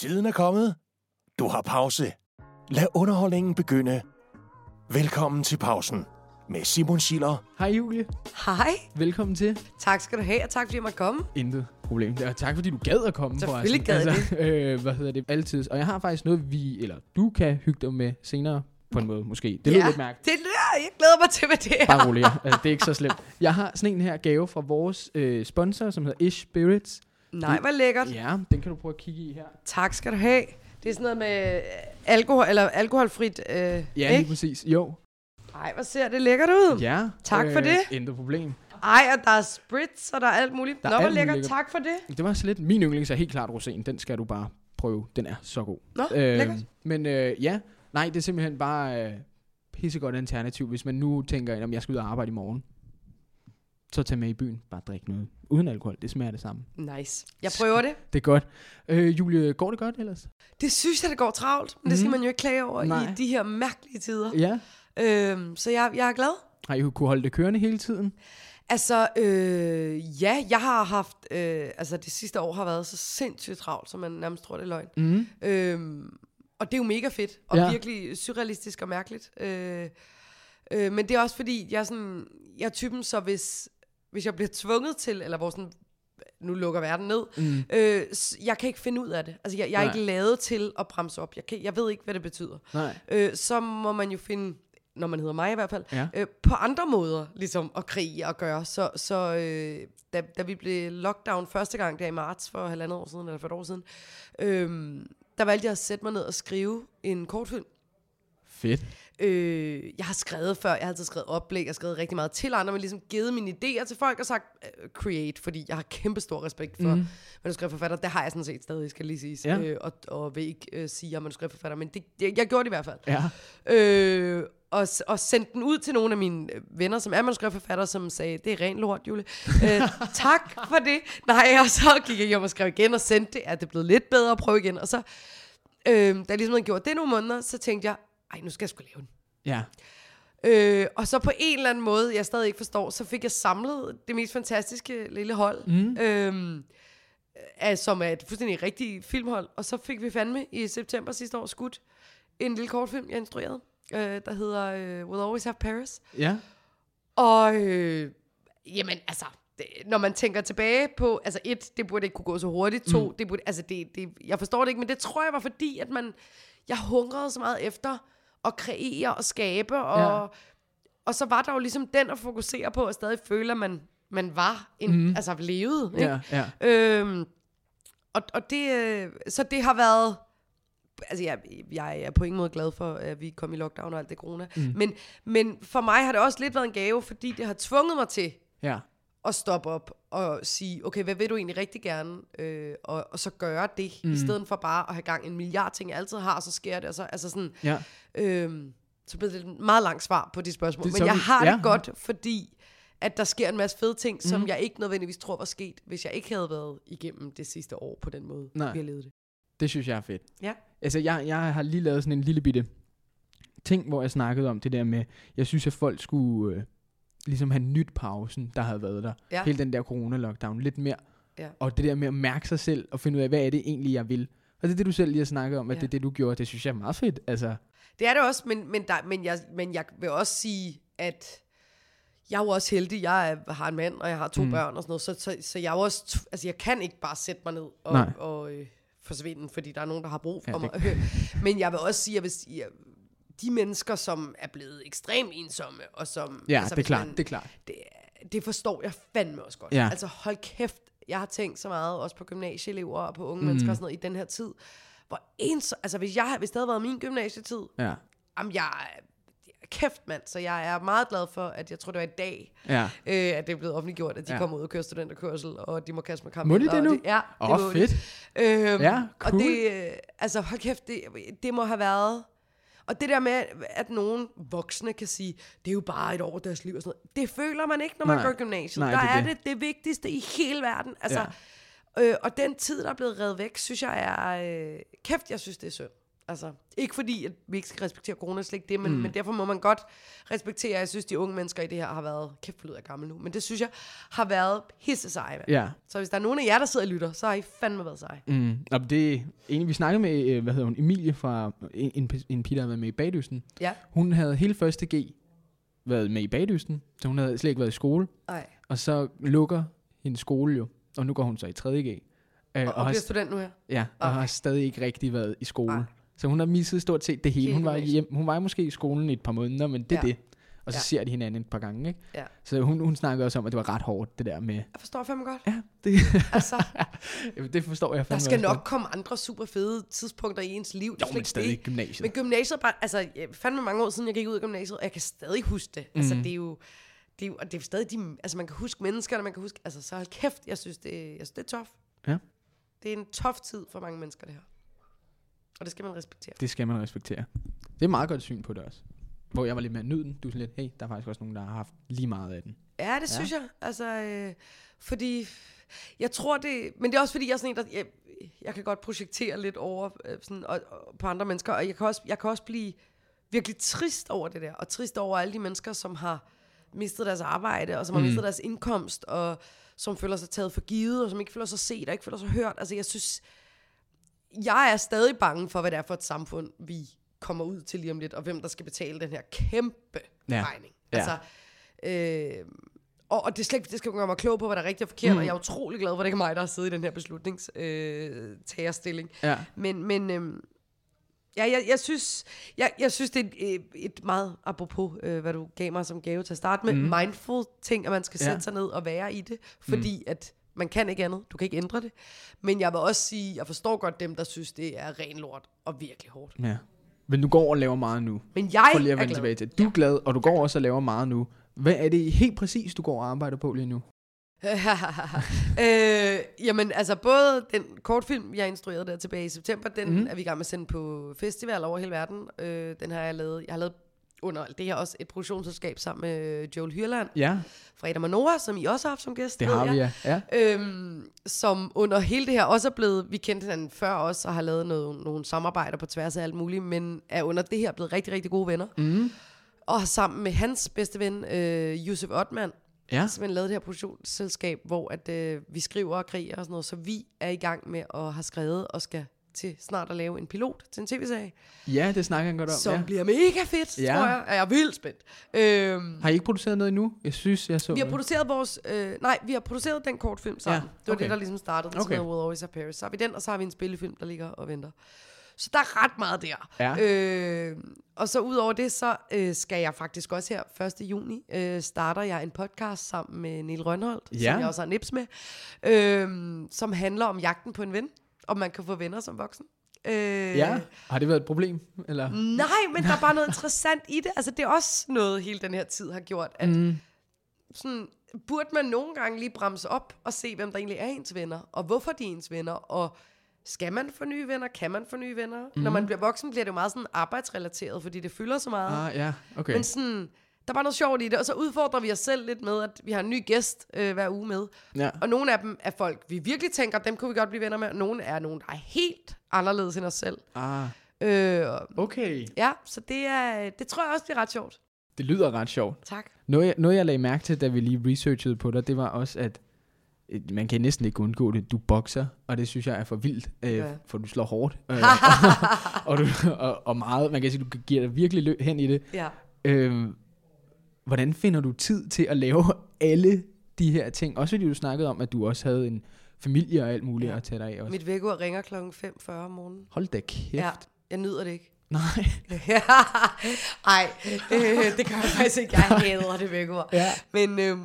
Tiden er kommet. Du har pause. Lad underholdningen begynde. Velkommen til pausen med Simon Schiller Hej Julie, Hej. velkommen til. Tak skal du have, og tak fordi jeg måtte komme. Intet problem. Og tak fordi du gad at komme. Selvfølgelig gad jeg øh, Hvad hedder det? Altid. Og jeg har faktisk noget, vi, eller du kan hygge dig med senere. På en måde, måske. Det lyder ja, lidt mærkeligt. Det er, jeg glæder mig til, hvad det er. Bare rolig. altså, det er ikke så slemt. Jeg har sådan en her gave fra vores øh, sponsor, som hedder Ish Spirits. Nej, hvor lækkert. Ja, den kan du prøve at kigge i her. Tak skal du have. Det er sådan noget med øh, alkohol, eller alkoholfrit, øh, Ja, lige ikke? præcis. Jo. Ej, hvor ser det lækkert ud. Ja. Tak for det. Intet problem. Ej, og der er spritz, og der er alt muligt. Der er Nå, hvor lækkert. lækkert. Tak for det. Det var så lidt min yndlings er helt klart roséen. Den skal du bare prøve. Den er så god. Nå, lækkert. Men øh, ja, nej, det er simpelthen bare øh, pissegodt alternativ, hvis man nu tænker, at jeg skal ud og arbejde i morgen. Så tag med i byen, bare drik noget. Uden alkohol, det smager det samme. Nice. Jeg prøver det. Det er godt. Øh, Julie, går det godt ellers? Det synes jeg, det går travlt, men det skal Mhm. man jo ikke klage over Nej. i de her mærkelige tider. Ja. Øhm, så jeg, jeg er glad. Har I kunne holde det kørende hele tiden? Altså, øh, ja, jeg har haft, øh, altså det sidste år har været så sindssygt travlt, som man nærmest tror, det er løgn. Mm. Øhm, og det er jo mega fedt, og ja. virkelig surrealistisk og mærkeligt. Øh, øh, men det er også fordi, jeg er, sådan, jeg er typen, så hvis, hvis jeg bliver tvunget til, eller hvor sådan, nu lukker verden ned, Mm. øh, jeg kan ikke finde ud af det. Altså, jeg, jeg er Nej. ikke lavet til at bremse op. Jeg, kan, jeg ved ikke, hvad det betyder. Nej. Øh, så må man jo finde, når man hedder mig i hvert fald, Ja. øh, på andre måder ligesom at krige og gøre. Så, så øh, da, da vi blev lockdown første gang der i marts for halvandet år siden, eller for et år siden, øh, der valgte jeg at sætte mig ned og skrive en kortfilm. Fedt. Øh, jeg har skrevet før, jeg har altid skrevet oplæg, jeg har skrevet rigtig meget til andre, men ligesom givet mine idéer til folk og sagt uh, create, fordi jeg har kæmpe stor respekt for mm. manuskriptforfatter. Det har jeg sådan set stadig, skal lige sige. Ja. Øh, og, og vil ikke øh, sige, at jeg er manuskriptforfatter, men det, jeg, jeg gjorde det i hvert fald. Ja. Øh, og, og sendte den ud til nogle af mine venner, som er manuskriptforfattere, som sagde, det er ren lort, Julie. Øh, tak for det. Nej, og så gik jeg hjem og skrev igen og sendte det. Er det blevet lidt bedre at prøve igen? Og så, øh, da jeg ligesom havde gjort det nogle måneder, så tænkte jeg, ej, nu skal jeg sgu lave den. Ja. Øh, og så på en eller anden måde, jeg stadig ikke forstår, så fik jeg samlet det mest fantastiske lille hold, Mm. øhm, af, som er et fuldstændig rigtigt filmhold. Og så fik vi fandme i september sidste år skudt en lille kortfilm, jeg instruerede, øh, der hedder øh, We'll Always Have Paris. Ja. Og øh, jamen altså, det, når man tænker tilbage på, altså et, det burde ikke kunne gå så hurtigt, to, mm. det burde, altså det, det, jeg forstår det ikke, men det tror jeg var fordi, at man, jeg hungrede så meget efter at kreere og skabe, og, Ja. og så var der jo ligesom den at fokusere på, og stadig føle, at man, man var, en, mm. altså levede, ikke? Ja. Ja. Øhm, og, og det, øh, så det har været, altså jeg, jeg er på ingen måde glad for, at vi kom i lockdown og alt det corona, mm. men, men for mig har det også lidt været en gave, fordi det har tvunget mig til Ja. At stoppe op og sige, okay, hvad vil du egentlig rigtig gerne, øh, og, og så gøre det, mm. i stedet for bare at have gang en milliard ting, jeg altid har, og så sker det, og så, altså sådan, Ja. Øhm, så bliver det et meget langt svar på de spørgsmål. Det Men jeg vi- har ja. det godt, fordi at der sker en masse fede ting, som jeg ikke nødvendigvis tror var sket, hvis jeg ikke havde været igennem det sidste år på den måde, Nej. vi har levet det. Det synes jeg er fedt. Ja. Altså, jeg, jeg har lige lavet sådan en lille bitte ting, hvor jeg snakkede om det der med, jeg synes, at folk skulle øh, ligesom have nyt pausen, der havde været der. Ja. Hele den der corona-lockdown, lidt mere. Ja. Og det der med at mærke sig selv, og finde ud af, hvad er det egentlig, jeg vil. Og det er det, du selv lige har snakket om, at Ja. det er det, du gjorde. Det synes jeg er meget fedt. Altså, Det er det også, men, men, der, men, jeg, men jeg vil også sige, at jeg er jo også heldig. Jeg er, har en mand, og jeg har to Mm. børn og sådan noget, så, så, så jeg er også, altså jeg kan ikke bare sætte mig ned og, Nej. og øh, forsvinde, fordi der er nogen, der har brug for Ja, mig. men jeg vil også sige, at hvis, jeg, de mennesker, som er blevet ekstremt ensomme, og som... ja, altså, det er klart, man- det er klart. det, det forstår jeg fandme også godt. Ja. Altså hold kæft, jeg har tænkt så meget, også på gymnasieelever og på unge Mm. mennesker og sådan noget, i den her tid. Hvor ens, altså hvis, jeg, hvis det havde været min gymnasietid, Ja. jamen jeg kæft mand, så jeg er meget glad for, at jeg tror, det var i dag, Ja. øh, at det er blevet offentliggjort, at de Ja. kommer ud og kører studenterkørsel, og de må kaste med kamp. Må de det nu? ja, det Åh, oh, fedt. Øhm, Ja, cool. Og det, øh, altså hold kæft, det, det må have været... Og det der med, at nogen voksne kan sige, det er jo bare et år af deres liv og sådan noget. Det føler man ikke, når man Nej. går i gymnasiet. Nej, der det er det. det det vigtigste i hele verden. Altså, Ja. øh, og den tid, der er blevet reddet væk, synes jeg er... Øh, kæft, jeg synes, det er synd. Altså, ikke fordi, at vi ikke skal respektere corona, slet ikke det, men, Mm. men derfor må man godt respektere, jeg synes, de unge mennesker i det her har været, kæft, lyder jeg gammel nu, men det synes jeg har været pisse seje. mand. Ja. Så hvis der er nogen af jer, der sidder og lytter, så har I fandme været seje. Mm. Og det er egentlig, vi snakkede med, øh, hvad hedder hun, Emilie fra en, en, en pige, der har været med i Bagdysten. Ja. Hun havde hele første G været med i Bagdysten, så hun havde slet ikke været i skole. Ej. Og så lukker hendes skole jo, og nu går hun så i 3. G. Øh, Og, og har, bliver student nu her. ja, og har stadig ikke rigtig været i skole. Ej. Så hun har misset stort set det hele. Hele Hun var, hjem, hun var måske i skolen i et par måneder, men det er Ja. det. Og så Ja. ser de hinanden et par gange, ikke? Ja. Så hun, hun snakkede også om, at det var ret hårdt, det der med... Jeg forstår fandme godt. Ja, det, Altså, det forstår jeg der fandme skal også nok godt. komme andre super fede tidspunkter i ens liv. Jo, men stadig det. gymnasiet. Men gymnasiet bare, altså, jeg fandme mange år siden, jeg gik ud af gymnasiet, og jeg kan stadig huske det. Altså, Mhm. det er jo, det er jo, og det er stadig de, altså man kan huske menneskerne, man kan huske, altså så hold kæft, jeg synes, det, jeg synes, det er tof. Ja. Det er en tof tid for mange mennesker, det her. Og det skal man respektere. Det skal man respektere. Det er et meget godt syn på det også. Hvor jeg var lidt mere nyden. Du er sådan lidt, hey, der er faktisk også nogen, der har haft lige meget af den. Ja, det Ja. ja. synes jeg. Altså, øh, fordi jeg tror det... Men det er også fordi, jeg er sådan en, der... Jeg, jeg kan godt projektere lidt over øh, sådan, og, og, på andre mennesker, og jeg kan, også, jeg kan også blive virkelig trist over det der, og trist over alle de mennesker, som har mistet deres arbejde, og som har Mm. mistet deres indkomst, og som føler sig taget for givet, og som ikke føler sig set, og ikke føler sig hørt. Altså, jeg synes... Jeg er stadig bange for, hvad det er for et samfund, vi kommer ud til lige om lidt, og hvem der skal betale den her kæmpe Ja. ja. regning. Ja. Altså, øh, og, og det, er slet, det skal gøre mig klog på, hvad der er rigtigt og forkert, Mm. og jeg er utrolig glad for, at det ikke er mig, der har siddet i den her beslutningstagerstilling. Øh. Ja. men men øhm, ja, jeg, jeg, synes, jeg, jeg synes, det er et, øh, et meget, apropos øh, hvad du gav mig som gave til at starte med, Mm. mindful ting, at man skal Ja. sætte sig ned og være i det, fordi mm. at man kan ikke andet, du kan ikke ændre det. Men jeg vil også sige, jeg forstår godt dem, der synes, det er ren lort og virkelig hårdt. ja. Men du går og laver meget nu. Men jeg For lige at er vende glad. tilbage til. Du er glad, og du går også og laver meget nu. Hvad er det helt præcis, du går og arbejder på lige nu? øh, jamen, altså både den kortfilm, jeg instruerede der tilbage i september, den mm. er vi i gang med at sende på festival over hele verden. Øh, den har jeg lavet, jeg har lavet under alt det her også et produktionsselskab sammen med Joel Hyrland Ja, fra Adam og Nora, som I også har haft som gæst. det har vi, ja. ja. Øhm, som under hele det her også er blevet, vi kendte hinanden før også, og har lavet noget, nogle samarbejder på tværs af alt muligt, men er under det her blevet rigtig, rigtig gode venner. Mm. Og har sammen med hans bedste ven, øh, Josef Ottmann, Ja. simpelthen lavet det her produktionsselskab, hvor at, øh, vi skriver og kriger og sådan noget, så vi er i gang med at have skrevet og skal til snart at lave en pilot til en tv-serie, ja, det snakker han godt om. som ja. bliver mega fedt, Ja. tror jeg. Og jeg er vildt spændt. Øhm, Har I ikke produceret noget endnu? Jeg synes, jeg så vi har produceret vores... Øh, nej, vi har produceret den kortfilm sammen. Ja, Ja, det var okay. det, der ligesom startede. Den Okay. okay. Will Always Have Paris. Så har vi den, og så har vi en spillefilm, der ligger og venter. Så der er ret meget der. Ja. Øh, og så ud over det, så øh, skal jeg faktisk også her 1. juni, øh, starter jeg en podcast sammen med Neil Rønholdt, Ja. som jeg også har nips med, øh, som handler om jagten på en ven, om man kan få venner som voksen. Øh, Ja, har det været et problem? Eller? Nej, men der er bare noget interessant i det. Altså, det er også noget, hele den her tid har gjort, at Mm. sådan, burde man nogle gange lige bremse op og se, hvem der egentlig er ens venner, og hvorfor de er ens venner, og skal man få nye venner, kan man få nye venner? Mm. Når man bliver voksen, bliver det jo meget sådan arbejdsrelateret, fordi det fylder så meget. Ah, ja, okay. Men sådan, der er bare noget sjovt i det, og så udfordrer vi os selv lidt med, at vi har en ny gæst øh, hver uge med. Ja. Og nogle af dem er folk, vi virkelig tænker, dem kunne vi godt blive venner med, og nogle er nogen, der er helt anderledes end os selv. Ah, Øh, okay. ja, så det, er, det tror jeg også bliver ret sjovt. Det lyder ret sjovt. Tak. Noget jeg, noget, jeg lagde mærke til, da vi lige researchede på dig, det var også, at man kan næsten ikke undgå det. Du bokser, og det synes jeg er for vildt, øh, Ja. for du slår hårdt. Øh, og, du, og, og meget, man kan sige, du giver dig virkelig lø- hen i det. Ja. Øh, hvordan finder du tid til at lave alle de her ting? Også fordi du snakkede om, at du også havde en familie og alt muligt Ja. at tage dig af også. Mit vækkeur ringer klokken 5.40 om morgenen. Hold da kæft. Ja, jeg nyder det ikke. Nej. Ej, øh, det gør jeg faktisk ikke. Jeg hader det vækkeur. Ja. Men øh,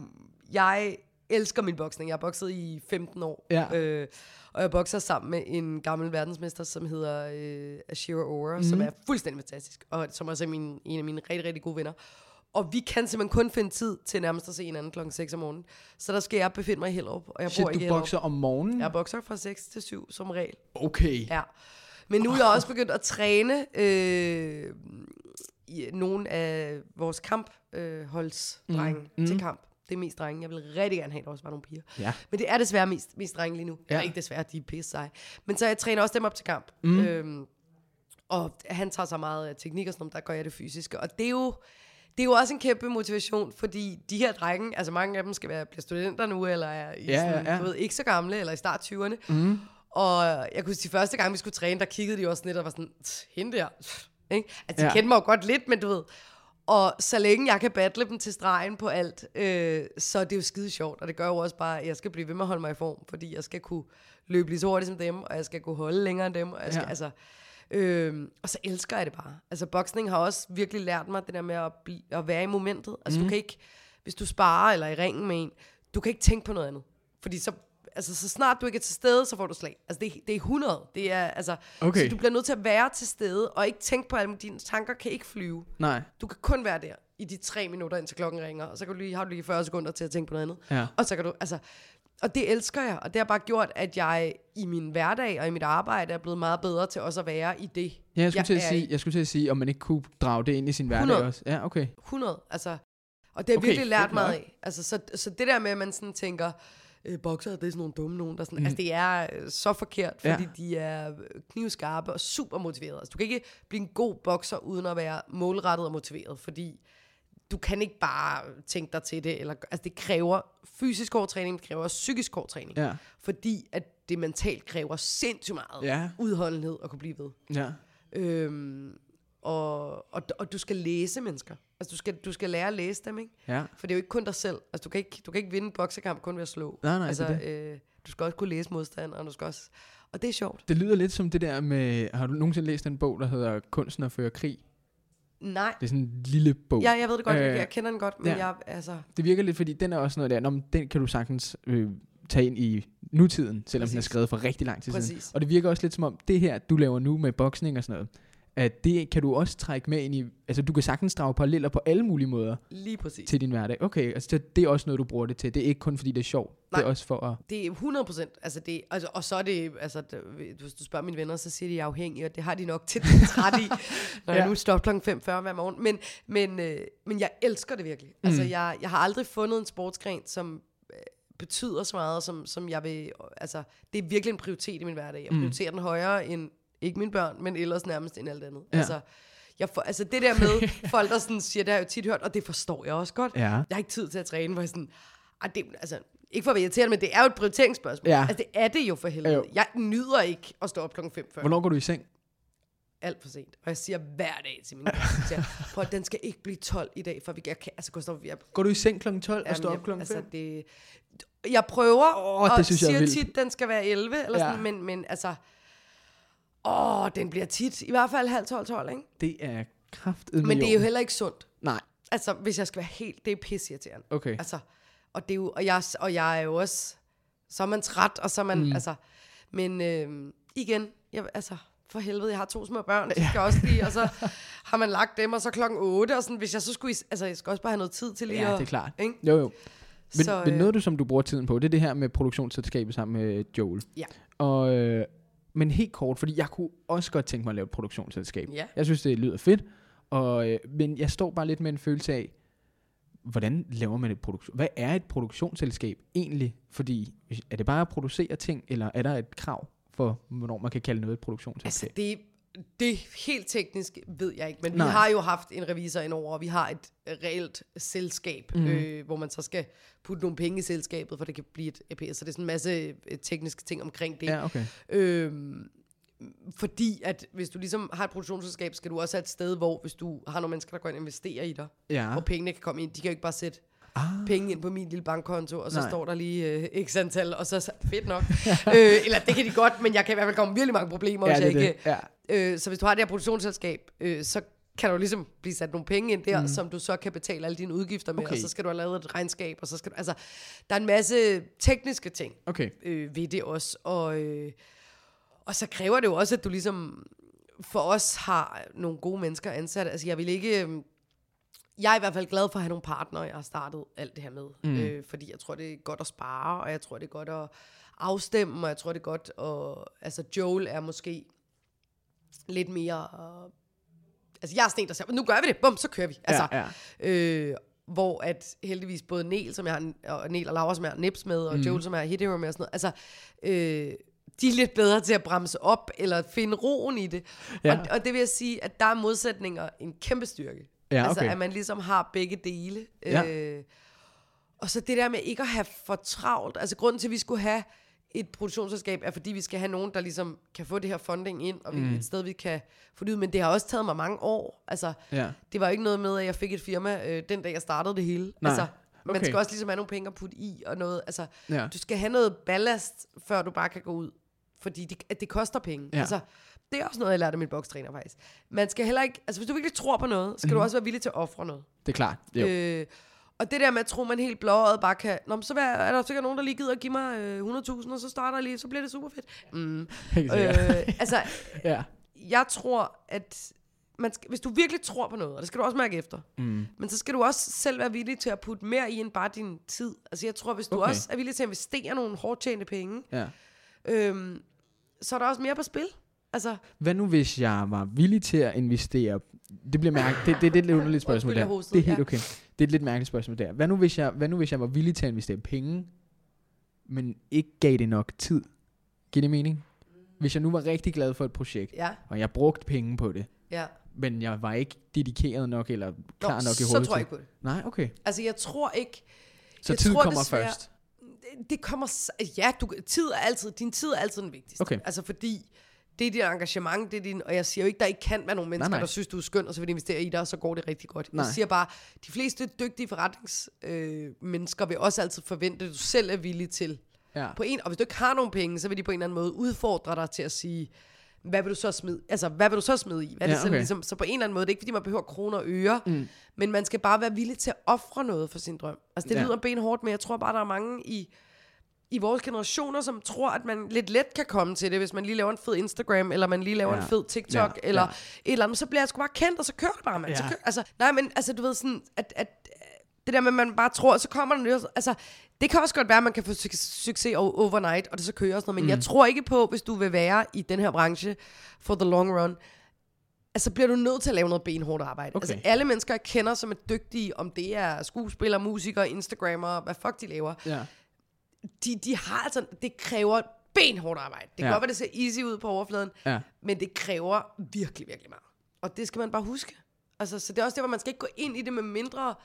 jeg elsker min boksning. Jeg har bokset i 15 år. Ja. Øh, og jeg bokser sammen med en gammel verdensmester, som hedder øh, Ashira Ora, mm. som Mhm. er fuldstændig fantastisk, og som også er min, en af mine rigtig, rigtig gode venner. Og vi kan simpelthen kun finde tid til nærmest at se hinanden klokken 6 om morgenen. Så der skal jeg befinde mig i Hellerup, og jeg bor Shit, ikke i du Hellerup. bokser om morgenen? Jeg bokser fra 6 til 7 som regel. Okay. Ja. Men nu er jeg også begyndt at træne øh, i nogle af vores kampholdsdrenge Mm, mm. til kamp. Det er mest drenge. Jeg vil rigtig gerne have, at der også var nogle piger. Ja. Men det er desværre mest, mest drenge lige nu. Ja. Eller ikke desværre, de er pisse seje. Men så jeg træner også dem op til kamp. Mm. Øhm, Og han tager så meget af teknik og sådan noget, der gør jeg det fysiske. Og det er jo, det er jo også en kæmpe motivation, fordi de her drenge, altså mange af dem skal være bliver studenter nu, eller er i Ja, sådan, ja. Du ved, ikke så gamle, eller i start 20'erne. Mm. Og jeg kunne sige, første gang, vi skulle træne, der kiggede de også lidt og var sådan, "Tch, hende der. Tch," Ikke? Altså, de Ja. kendte mig jo godt lidt, men du ved. Og så længe jeg kan battle dem til stregen på alt, øh, så er det jo skide sjovt. Og det gør jo også bare, at jeg skal blive ved med at holde mig i form, fordi jeg skal kunne løbe lige så hurtigt som dem, og jeg skal kunne holde længere end dem. Og, jeg skal, Ja. altså, øh, og så elsker jeg det bare. Altså, boksning har også virkelig lært mig det der med at, bli, at være i momentet. Altså, mm. Mhm. du kan ikke, hvis du sparer eller er i ringen med en, du kan ikke tænke på noget andet. Fordi så, altså, så snart du ikke er til stede, så får du slag. Altså, det, er- det er 100. Det er, altså, Okay. Så du bliver nødt til at være til stede, og ikke tænke på alt. Dine tanker kan ikke flyve. Nej. Du kan kun være der i de tre minutter, indtil klokken ringer, og så kan du lige, har du lige 40 sekunder til at tænke på noget andet. Ja. Og så kan du, altså, og det elsker jeg, og det har bare gjort, at jeg i min hverdag og i mit arbejde er blevet meget bedre til også at være i det. Ja, jeg skulle, Jeg til at sige, jeg skulle til at sige, om man ikke kunne drage det ind i sin hverdag 100. også. Ja, okay. 100, altså. Og det har Okay, virkelig lært mig af. Altså, så, så det der med, at man sådan tænker, øh, bokser, det er sådan nogle dumme nogen, der sådan, mm. altså det er øh, så forkert, fordi Ja. ja. de er øh, knivskarpe og super motiverede. Altså, du kan ikke blive en god bokser, uden at være målrettet og motiveret, fordi du kan ikke bare tænke dig til det, eller, altså det kræver fysisk hård træning, det kræver også psykisk hård træning, Ja. fordi at det mentalt kræver sindssygt meget Ja. udholdenhed at kunne blive ved. Ja. Øhm, og, og, og du skal læse mennesker. Altså, du skal, du skal lære at læse dem, ikke? Ja. For det er jo ikke kun dig selv. Altså, du kan ikke, du kan ikke vinde en boksekamp kun ved at slå. Nej, nej, altså, det Øh, du skal også kunne læse modstanderen, og du skal også... Og det er sjovt. Det lyder lidt som det der med, har du nogensinde læst en bog, der hedder Kunsten at føre krig? Nej, Det er sådan en lille bog. ja, jeg ved det godt. Øh, jeg kender den godt, men ja. jeg, altså... Det virker lidt, fordi den er også noget der, Nå, men den kan du sagtens øh, tage ind i nutiden, selvom den er Præcis. skrevet for rigtig lang tid siden. Præcis. Og det virker også lidt som om, det her, du laver nu med boksning og sådan noget, at det kan du også trække med ind i, altså du kan sagtens drage paralleller på alle mulige måder Lige præcis. til din hverdag. Okay, altså det, det er også noget, du bruger det til. Det er ikke kun fordi det er sjovt. Det Nej. er også for at... Det er 100 procent. Altså det, altså, og så er det, altså, det, hvis du spørger mine venner, så siger de, at jeg er afhængig, og det har de nok til træt i, når ja. Jeg nu stopper klokken 5.40 hver morgen. Men, men, øh, men jeg elsker det virkelig. Altså, Mm. jeg, jeg har aldrig fundet en sportsgren, som øh, betyder så meget, som, som jeg vil, altså, det er virkelig en prioritet i min hverdag. Jeg Mm. prioriterer den højere end, ikke mine børn, men ellers nærmest end alt andet. Ja. Altså, jeg får, altså det der med folk, der sådan siger, det har jeg jo tit hørt, og det forstår jeg også godt. Ja. Jeg har ikke tid til at træne, hvor jeg sådan, "Ej, det, altså, ikke for at være irriterende, men det er jo et prioriteringsspørgsmål. Ja. Altså, det er det jo for helvede. Jo. Jeg nyder ikke at stå op klokken 5 før. Hvornår går du i seng? Alt for sent. Og jeg siger hver dag til mine kæreste, prøv at den skal ikke blive 12 i dag, for vi jeg kan, altså Gustav, jeg, Går du i seng kl. 12 og står op jeg- kl. 5? altså, det, jeg prøver, Åh, og det synes jeg er siger tit, den skal være 11, eller Ja. sådan, men, men altså, åh, den bliver tit, i hvert fald halv 12, 12, ikke? Det er kraftet Men det er jo heller ikke sundt. Nej, Altså, hvis jeg skal være helt, det er pissirriterende. okay. Altså, og, det er jo, og, jeg, og jeg er jo også, så er man træt, og så er man, mm. altså, men øh, igen, jeg, altså, for helvede, jeg har to små børn, de skal også lige, og så har man lagt dem, og så klokken 8, og sådan, hvis jeg så skulle, altså, jeg skal også bare have noget tid til lige Ja, at, det er klart. Ikke? Jo, jo. Men, Så, men øh, noget, du, som du bruger tiden på, det er det her med produktionsselskabet sammen med Joel. Ja. Og, øh, men helt kort, fordi jeg kunne også godt tænke mig at lave et produktionsselskab. Ja. Jeg synes, det lyder fedt. Og, øh, men jeg står bare lidt med en følelse af, hvordan laver man et produktion? Hvad er et produktionsselskab egentlig? Fordi er det bare at producere ting, eller er der et krav for, hvornår man kan kalde noget et Altså, produktionsselskab? det, det helt teknisk, ved jeg ikke, men Nej. vi har jo haft en revisor indover, og vi har et reelt selskab, mm. øh, hvor man så skal putte nogle penge i selskabet, for det kan blive et EPS, så det er sådan en masse øh, tekniske ting omkring det. ja, okay. Øhm, fordi at hvis du ligesom har et produktionsselskab, skal du også have et sted, hvor hvis du har nogle mennesker, der går ind og investerer i dig, Ja. hvor pengene kan komme ind. De kan jo ikke bare sætte Ah, penge ind på min lille bankkonto, og så Nej. Står der lige øh, x antal, og så fedt nok. øh, eller det kan de godt, men jeg kan i hvert fald komme virkelig mange problemer, ja, hvis det jeg er ikke... det. Ja. Øh, så hvis du har det her produktionsselskab, øh, så kan jo ligesom blive sat nogle penge ind der, mm. som du så kan betale alle dine udgifter med, Okay. og så skal du have lavet et regnskab, og så skal du... Altså, der er en masse tekniske ting Okay. øh, ved det også. Og, øh, og så kræver det jo også, at du ligesom for os har nogle gode mennesker ansat. Altså jeg vil ikke... Jeg er i hvert fald glad for at have nogle partnere, jeg har startet alt det her med. Mm. Øh, fordi jeg tror, det er godt at spare, og jeg tror, det er godt at afstemme, og jeg tror, det er godt at... Altså Joel er måske lidt mere... Øh, altså jeg er sådan en, der siger, nu gør vi det, bum, så kører vi. Altså, ja, ja. Øh, hvor at heldigvis både Niel, som jeg har, og Niel og Laura, som jeg har Nips med, og mm. Joel, som jeg har Hit med, og sådan noget, altså, øh, de er lidt bedre til at bremse op, eller finde roen i det. Ja. Og, og det vil jeg sige, at der er modsætninger en kæmpe styrke. Ja, Altså, okay. at man ligesom har begge dele. Ja. Øh, og så det der med ikke at have for travlt. Altså, grunden til, at vi skulle have et produktionsselskab, er fordi vi skal have nogen, der ligesom kan få det her funding ind, og vi, Mm. et sted, vi kan få det ud. Men det har også taget mig mange år. Altså, Ja. det var ikke noget med, at jeg fik et firma øh, den dag, jeg startede det hele. Nej. Altså, man Okay. skal også ligesom have nogle penge at putte i, og noget, altså, Ja. du skal have noget ballast, før du bare kan gå ud. Fordi det, det koster penge. Ja. Altså, det er også noget, jeg lærte af min bokstræner faktisk. Man skal heller ikke, altså hvis du virkelig tror på noget, skal du også være villig til at ofre noget. Det er klart. Jo. Øh, og det der med at tro, man helt blåøjet bare kan... Nå, men så er er der sikkert nogen, der lige gider at give mig øh, 100.000, og så starter jeg lige, så bliver det super fedt. Mm. Øh, altså, ja. jeg tror, at man skal, hvis du virkelig tror på noget, og det skal du også mærke efter, Mm. men så skal du også selv være villig til at putte mere i end bare din tid. Altså jeg tror, hvis du Okay. også er villig til at investere nogle hårdt tjente penge, Ja. øhm, så er der også mere på spil. Altså, Hvad nu, hvis jeg var villig til at investere? Det bliver mærke, det, det, det er et lidt underligt spørgsmål der. hostede, Det er helt ja. okay. Det er et lidt mærkeligt spørgsmål der. Hvad nu, hvis jeg, hvad nu, hvis jeg var villig til at investere penge, men ikke gav det nok tid? Giver det mening? Hvis jeg nu var rigtig glad for et projekt, ja, og jeg brugte penge på det, ja. men jeg var ikke dedikeret nok, eller klar Nå, nok i så hovedet tror jeg ikke på det. Nej, okay. Altså jeg tror ikke, Så Jeg tid tror kommer desværre- først. det, kommer, ja, du, tid er altid, din tid er altid den vigtigste. Okay. Altså fordi, det er dit engagement, det er din, og jeg siger jo ikke, der ikke kan være nogle mennesker, nej. der synes, du er skøn, og så vil de investere i dig, og så går det rigtig godt. Nej. Jeg siger bare, de fleste dygtige forretningsmennesker øh, vil også altid forvente, at du selv er villig til Ja. på en, og hvis du ikke har nogen penge, så vil de på en eller anden måde udfordre dig til at sige, hvad vil du så smide, altså, hvad vil du så smide i? Hvad er det Ja, så, okay. ligesom, så på en eller anden måde, det er ikke fordi, man behøver kroner og øre, mm. men man skal bare være villig til at ofre noget for sin drøm. Altså, det Ja. ja. lyder benhårdt, men jeg tror bare, der er mange i, i vores generationer, som tror, at man lidt let kan komme til det, hvis man lige laver en fed Instagram, eller man lige laver Ja. en fed TikTok, Ja, eller ja. et eller andet, så bliver jeg sgu bare kendt, og så kører det bare, man. Ja. Så kører, altså, nej, men altså, du ved sådan, at, at det der med, at man bare tror, så kommer noget, altså, det kan også godt være, at man kan få suc- succes overnight, og det så kører og sådan noget, men mm. jeg tror ikke på, hvis du vil være i den her branche for the long run, altså bliver du nødt til at lave noget benhårdt arbejde. Okay. Altså alle mennesker, jeg kender, som er dygtige, om det er skuespillere, musikere, instagrammer, hvad fuck de laver, Ja. De, de har altså, det kræver benhårdt arbejde. Det kan Ja. godt være, det ser easy ud på overfladen, Ja. men det kræver virkelig, virkelig meget. Og det skal man bare huske. Altså, så det er også det, hvor man skal ikke gå ind i det med mindre,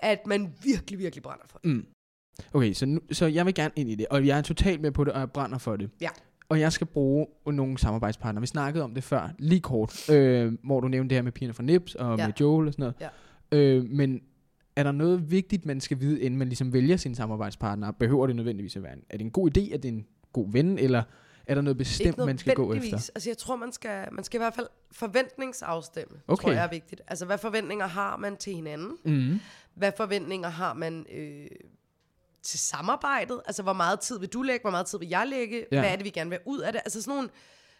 at man virkelig, virkelig brænder for det. Mm. Okay, så, nu, så jeg vil gerne ind i det, og jeg er totalt med på det, og jeg brænder for det. Ja. Og jeg skal bruge nogle samarbejdspartnere. Vi snakkede om det før, lige kort, øh, hvor du nævnte det her med pigerne fra Nips og Ja. med Joel og sådan noget. Øh, men er der noget vigtigt, man skal vide, inden man ligesom vælger sin samarbejdspartner? Behøver det nødvendigvis at være en, er det en god idé, at det er en god ven, eller er der noget bestemt, man skal gå efter? Altså, jeg tror, man skal, man skal i hvert fald forventningsafstemme, Okay. tror jeg er vigtigt. Altså, hvad forventninger har man til hinanden? Mm. Hvad forventninger har man øh, til samarbejdet? Altså, hvor meget tid vil du lægge? Hvor meget tid vil jeg lægge? Ja. Hvad er det, vi gerne vil ud af det? Altså, sådan nogle,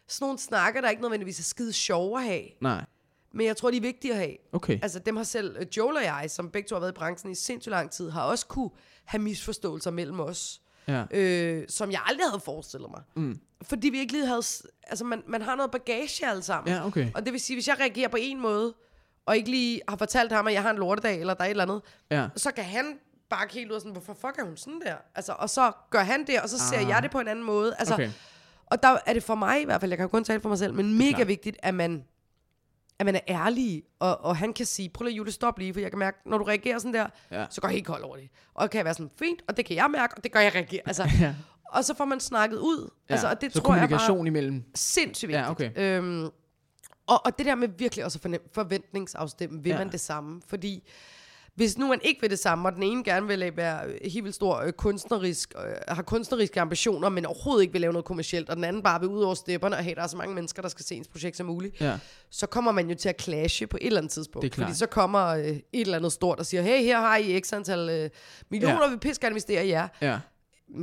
sådan nogle snakker, der ikke nødvendigvis er skide sjove at have. Nej, Men jeg tror, de er vigtige at have. okay. Altså, dem har selv øh, Joel og jeg, som begge to har været i branchen i sindssygt lang tid, har også kunne have misforståelser mellem os, Ja. øh, som jeg aldrig havde forestillet mig. Mm. Fordi vi ikke lige havde... Altså, man, man har noget bagage alle sammen. Ja, okay. Og det vil sige, hvis jeg reagerer på en måde, og ikke lige har fortalt ham, at jeg har en lortedag, eller der er et eller andet, Ja. så kan han bakke helt ud og sådan, hvorfor fuck er hun sådan der? Altså, og så gør han det, og så ser Ah. jeg det på en anden måde. Altså, Okay. Og der er det for mig i hvert fald, jeg kan jo kun tale for mig selv, men mega vigtigt, at man, at man er ærlig, og, og han kan sige, prøv lige Jule, stop lige, for jeg kan mærke, når du reagerer sådan der, Ja. så går jeg helt kold over det. Og kan jeg være sådan, fint, og det kan jeg mærke, og det gør jeg reagere. Altså, Ja. og så får man snakket ud. Ja. Altså, og det så tror jeg kommunikation bare imellem. sindssygt vigtigt. Ja, okay. øhm, og, og det der med virkelig også forventningsafstemme, vil ja. man det samme? Fordi hvis nu man ikke vil det samme, og den ene gerne vil være øh, helt vildt stor øh, kunstnerisk, øh, har kunstneriske ambitioner, men overhovedet ikke vil lave noget kommercielt, og den anden bare vil ud over stepperne og have, der er så mange mennesker, der skal se ens projekt som muligt, Ja. så kommer man jo til at clashe på et eller andet tidspunkt. Det er klart. Fordi så kommer øh, et eller andet stort og siger, hey, her har I x antal øh, millioner, Ja. vi pisse gerne investere i jer. Ja.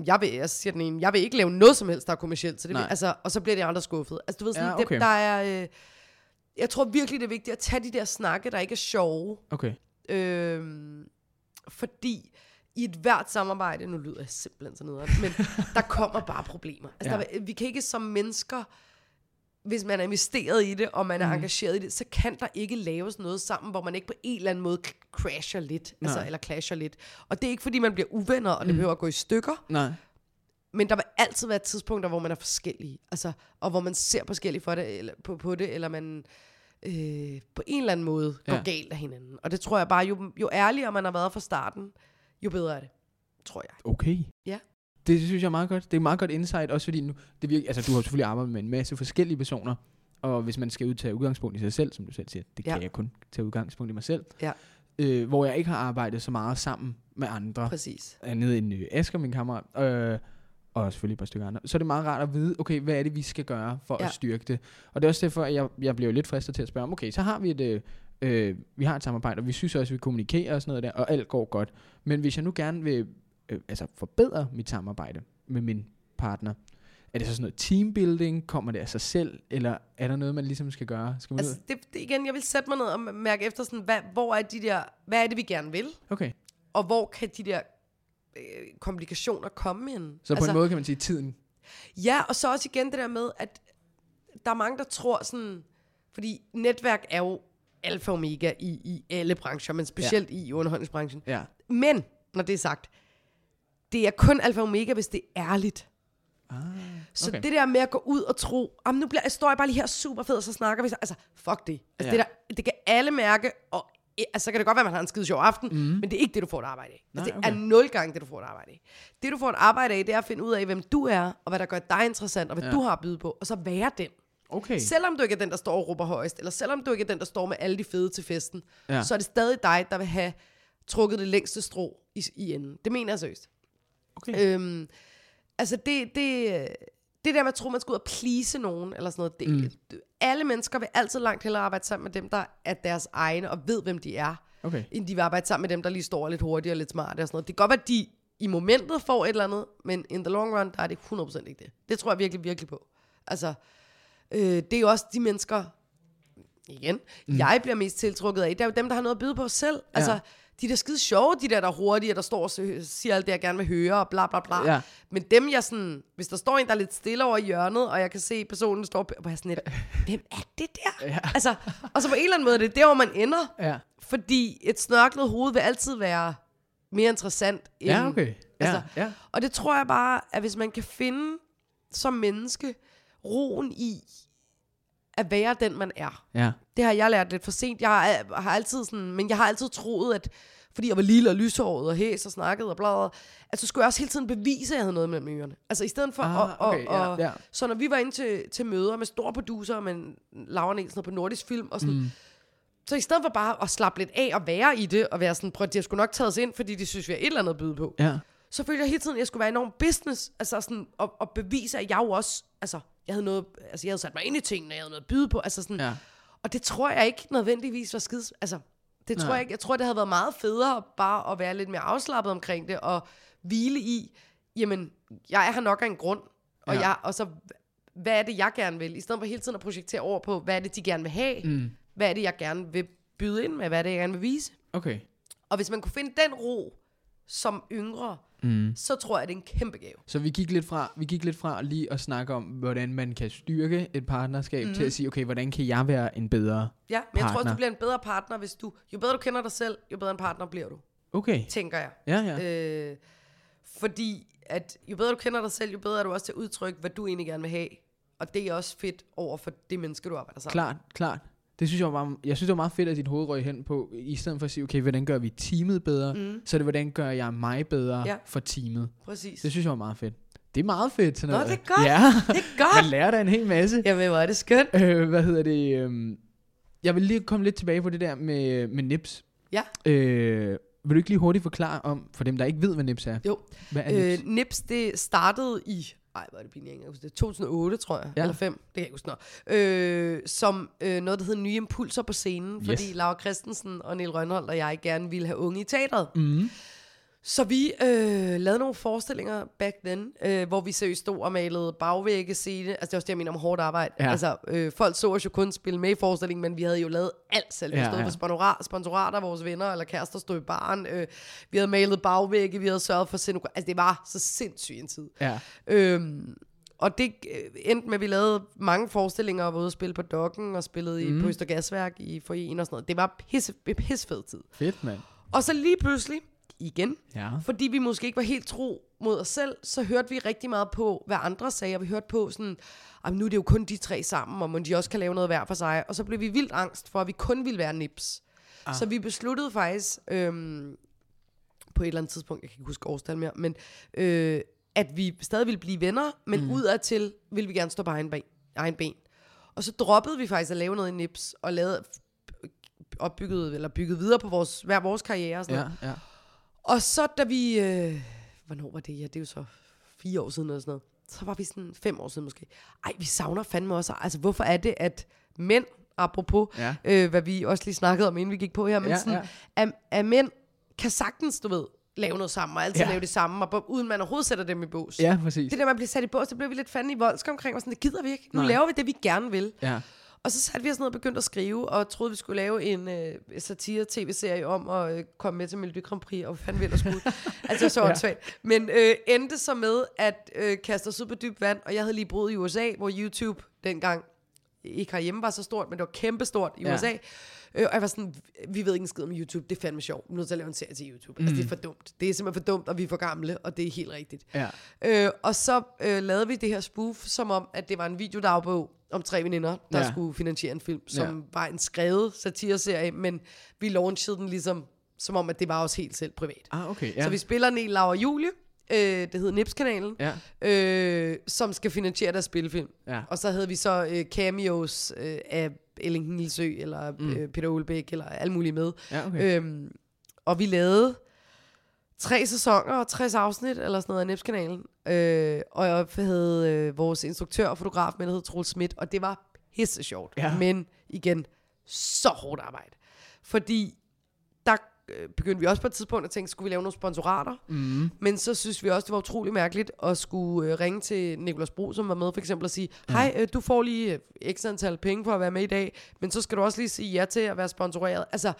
Jeg vil, jeg siger den ene, jeg vil ikke lave noget som helst, der er kommercielt, så det vil, altså, og så bliver de andre skuffet. Altså, du ved sådan, Ja, okay. det, der er, øh, jeg tror virkelig, det er vigtigt at tage de der snakke, der ikke er sjove, Okay. Øhm, fordi i et hvert samarbejde, nu lyder jeg simpelthen så nederen, men der kommer bare problemer. Altså, Ja. der, vi kan ikke som mennesker, hvis man er investeret i det, og man er Mhm. engageret i det, så kan der ikke laves noget sammen, hvor man ikke på en eller anden måde crasher lidt, altså, eller clasher lidt. Og det er ikke, fordi man bliver uvenner, og det behøver at gå i stykker, Nej. men der vil altid være tidspunkter, hvor man er forskellige. Altså, og hvor man ser forskelligt for det, eller, på, på det, eller man øh, på en eller anden måde går Ja. galt af hinanden. Og det tror jeg bare, jo, jo ærligere man har været fra starten, jo bedre er det. Tror jeg. Okay. Ja. Det synes jeg er meget godt. Det er meget godt insight, også fordi nu, det virker, altså, du har selvfølgelig arbejdet med en masse forskellige personer, og hvis man skal ud tage udgangspunkt i sig selv, som du selv siger, det Ja. kan jeg kun tage udgangspunkt i mig selv, Ja. øh, hvor jeg ikke har arbejdet så meget sammen med andre, Præcis. andet end øh, Asger, min kammerat, øh, og selvfølgelig et par stykker andre, så er det meget rart at vide, okay, hvad er det, vi skal gøre for ja. At styrke det? Og det er også derfor, at jeg, jeg bliver jo lidt fristet til at spørge om, okay, så har vi et, øh, øh, vi har et samarbejde, og vi synes også, at vi kommunikerer og sådan noget der, og alt går godt. Men hvis jeg nu gerne vil øh, altså forbedre mit samarbejde med min partner, er det så sådan noget teambuilding? Kommer det af sig selv? Eller er der noget, man ligesom skal gøre? Skal man Altså, det, det, igen, jeg vil sætte mig ned og mærke efter, sådan, hvad, hvor er de der, hvad er det, vi gerne vil? Okay, Og hvor kan de der øh, komplikationer komme ind? så på altså, en måde kan man sige tiden. Ja, og så også igen det der med, at der er mange, der tror sådan, fordi netværk er jo alfa og omega i, i alle brancher, men specielt ja. i underholdningsbranchen. Ja. Men, når det er sagt, det er kun alfa og omega, hvis det er ærligt. Ah, Så okay. det der med at gå ud og tro, om nu bliver, står jeg bare lige her super fed, og så snakker vi. så-" Altså, fuck det. Altså, Ja. det, der, det kan alle mærke, og altså, så kan det godt være, at man har en skide sjov aften, mm. men det er ikke det, du får et arbejde af. Nej, Altså, det okay. er nul gange det, du får et arbejde af. Det, du får et arbejde af, det er at finde ud af, hvem du er, og hvad der gør dig interessant, og hvad Ja. du har at byde på, og så være den. Okay. Selvom du ikke er den, der står og råber højst, eller selvom du ikke er den, der står med alle de fede til festen, ja. så er det stadig dig, der vil have trukket det længste strå i, i enden. Det mener jeg seriøst. okay. Øhm, altså det, det, det der med at tro, man skal ud og please nogen, eller sådan noget, det, mm. Alle mennesker vil altid langt hellere arbejde sammen med dem, der er deres egne, og ved, hvem de er, okay. end de vil arbejde sammen med dem, der lige står lidt hurtigere og lidt smarte og sådan noget. Det kan godt være, at de i momentet får et eller andet, men in the long run, der er det 100% ikke det. Det tror jeg virkelig, virkelig på. Altså, øh, det er jo også de mennesker, igen, mm. jeg bliver mest tiltrukket af. Det er jo dem, der har noget at byde på selv. Altså, Ja. De der skide sjove, de der, der er hurtige, der står og siger alt det, jeg gerne vil høre, og bla bla bla. Ja. Men dem, jeg sådan, hvis der står en, der er lidt stille over i hjørnet, og jeg kan se, personen står på, på sådan lidt, hvem er det der? Ja. Altså, og så på en eller anden måde, det er der, hvor man ender. Ja. Fordi et snørklet hoved vil altid være mere interessant end... Ja, okay. Ja, Altså, ja. Og det tror jeg bare, at hvis man kan finde som menneske roen i at være den, man er. Ja. Det har jeg lært lidt for sent. Jeg har, har altid sådan, men jeg har altid troet, at fordi jeg var lille og lyshåret og hæs og snakket og bla, bla, at så skulle jeg også hele tiden bevise, at jeg havde noget mellem ørerne. Altså i stedet for Ah, at, okay, og, og, ja. Så når vi var inde til, til møder med store producer, med Laura Nielsen på Nordisk Film og sådan, mm. så i stedet for bare at slappe lidt af og være i det, og være sådan, prøv de har sgu nok taget os ind, fordi de synes, vi har et eller andet at byde på Ja. Så følte jeg hele tiden, at jeg skulle være enormt business, altså sådan, og, og bevise, at jeg jo også, altså, jeg havde noget, altså, jeg havde sat mig ind i tingene, jeg havde noget at byde på, altså sådan, Ja. og det tror jeg ikke nødvendigvis var skids, altså, det tror Nej. jeg ikke, jeg tror, det havde været meget federe bare at være lidt mere afslappet omkring det, og hvile i, jamen, jeg er her nok af en grund, og, Ja. jeg, og så, hvad er det, jeg gerne vil, i stedet for hele tiden at projektere over på, hvad er det, de gerne vil have, Mm. hvad er det, jeg gerne vil byde ind med, hvad er det, jeg gerne vil vise, Okay. og hvis man kunne finde den ro, som yngre, Mm. så tror jeg, det er en kæmpe gave. Så vi gik lidt fra, vi gik lidt fra lige at snakke om, hvordan man kan styrke et partnerskab, mm. til at sige, okay, hvordan kan jeg være en bedre? Ja, men jeg tror også, partner. du bliver en bedre partner, hvis du... Jo bedre du kender dig selv, jo bedre en partner bliver du, Okay. tænker jeg. Ja, ja. Øh, fordi at jo bedre du kender dig selv, jo bedre er du også til at udtrykke, hvad du egentlig gerne vil have. Og det er også fedt over for det menneske, du arbejder sammen Klart, klart. Det synes jeg var, jeg synes, det var meget fedt, at dit hoved røg hen på, i stedet for at sige, okay, hvordan gør vi teamet bedre, mm. så er det, hvordan gør jeg mig bedre Ja. for teamet. Præcis. Det synes jeg var meget fedt. Det er meget fedt. Sådan Nå, noget. det er godt. Ja, det er godt. man lærer da en hel masse. Jamen, hvor er det skønt. Øh, hvad hedder det? øhm, jeg vil lige komme lidt tilbage på det der med, med nips. Ja. Øh, vil du ikke lige hurtigt forklare om, for dem, der ikke ved, hvad nips er? Jo. Hvad er Øh, nips? Nips, det startede i... Ej, hvor er det pinligt, jeg kan ikke huske det. 2008, tror jeg. Ja. Eller 5, det kan jeg ikke huske nå. Øh, som øh, noget, der hedder Nye Impulser på scenen. Fordi Yes. Laura Christensen og Niel Rønholdt og jeg gerne ville have unge i teatret. Mm. Så vi øh, lavede nogle forestillinger back then, øh, hvor vi seriøst stod og malede bagvægge scene. Altså det er også det, jeg mener om hårdt arbejde. Ja. Altså øh, folk så os jo kun spille med i forestillingen, men vi havde jo lavet alt selv. Vi Ja, stod ja. for sponsorat, sponsorater, vores venner eller kærester stod i baren. Øh, vi havde malet bagvægge, vi havde sørget for scenografi. Altså det var så sindssygt en tid. Ja. Øhm, og det øh, endte med, at vi lavede mange forestillinger og var ude og spille på Dokken og spillede i, Mm. på Østergasværk i foreningen og sådan noget. Det var pisse, pisse fed tid. Fedt, mand. Og så lige pludselig, igen, Ja. fordi vi måske ikke var helt tro mod os selv, så hørte vi rigtig meget på, hvad andre sagde, og vi hørte på sådan, "Ej, men nu er det jo kun de tre sammen, og må de også kan lave noget hver for sig. Og så blev vi vildt angst for, at vi kun ville være nips. Ah. Så vi besluttede faktisk, øhm, på et eller andet tidspunkt, jeg kan ikke huske årstal mere, men øh, at vi stadig ville blive venner, men mm. udadtil ville vi gerne stå på egen ben, egen ben. Og så droppede vi faktisk at lave noget i Nips, og lavede opbygget, eller bygget videre på vores, hver vores karriere og sådan noget. Ja, ja. Og så da vi, øh, hvornår var det? Ja, det er jo så fire år siden eller sådan noget. Så var vi sådan fem år siden måske. Ej, vi savner fandme også. Altså, hvorfor er det, at mænd, apropos, Ja. øh, hvad vi også lige snakkede om, inden vi gik på her, men Ja, sådan, ja. At, at mænd kan sagtens, du ved, lave noget sammen, og altid Ja. lave det samme, og uden man overhovedet sætter dem i bås. Ja, præcis. Det der, man bliver sat i bås, så bliver vi lidt fandme i voldsk omkring, og sådan, det gider vi ikke. Nu Nej. laver vi det, vi gerne vil. Ja. Og så satte vi os ned og begyndte at skrive, og troede, vi skulle lave en øh, satire-tv-serie om at øh, komme med til Melodi Grand Prix, og hvad fanden vi ellers skulle. altså så Ja. åndssvagt. Men øh, endte så med at øh, kaste os ud på dyb vand, og jeg havde lige boet i USA, hvor YouTube dengang ikke herhjemme var så stort, men det var kæmpestort i Ja. USA. Øh, og jeg var sådan, vi ved ikke en skid om YouTube, det er fandme sjovt. Vi er nødt til at lave en serie til YouTube. Mm. Altså, det er for dumt. Det er simpelthen for dumt, og vi er for gamle, og det er helt rigtigt. Ja. Øh, og så øh, lavede vi det her spoof, som om, at det var en videodagbog om tre veninder, der Ja. skulle finansiere en film, som Ja. var en skrevet satireserie, men vi launchede den ligesom, som om, at det var os helt selv privat. Ah, okay. Ja. Så vi spiller Niel, Laura og Julie, øh, det hedder Nips-kanalen, Ja. øh, som skal finansiere deres spillefilm. Ja. Og så havde vi så øh, cameos øh, af Ellington Nilsø, eller mm. øh, Peter Olbæk, eller alle mulige med. Ja, okay. Øhm, og vi lavede tre sæsoner og 60 afsnit, eller sådan noget af Nips-kanalen. Øh, og jeg havde øh, vores instruktør og fotograf med, der hed Troels Schmidt, og det var pisse sjovt. Ja. Men igen, så hårdt arbejde. Fordi der øh, begyndte vi også på et tidspunkt at tænke, skulle vi lave nogle sponsorater? Mm. Men så synes vi også, det var utrolig mærkeligt at skulle øh, ringe til Nikolas Bro, som var med for eksempel, og sige, hej, øh, du får lige øh, x antal penge for at være med i dag, men så skal du også lige sige ja til at være sponsoreret. Altså,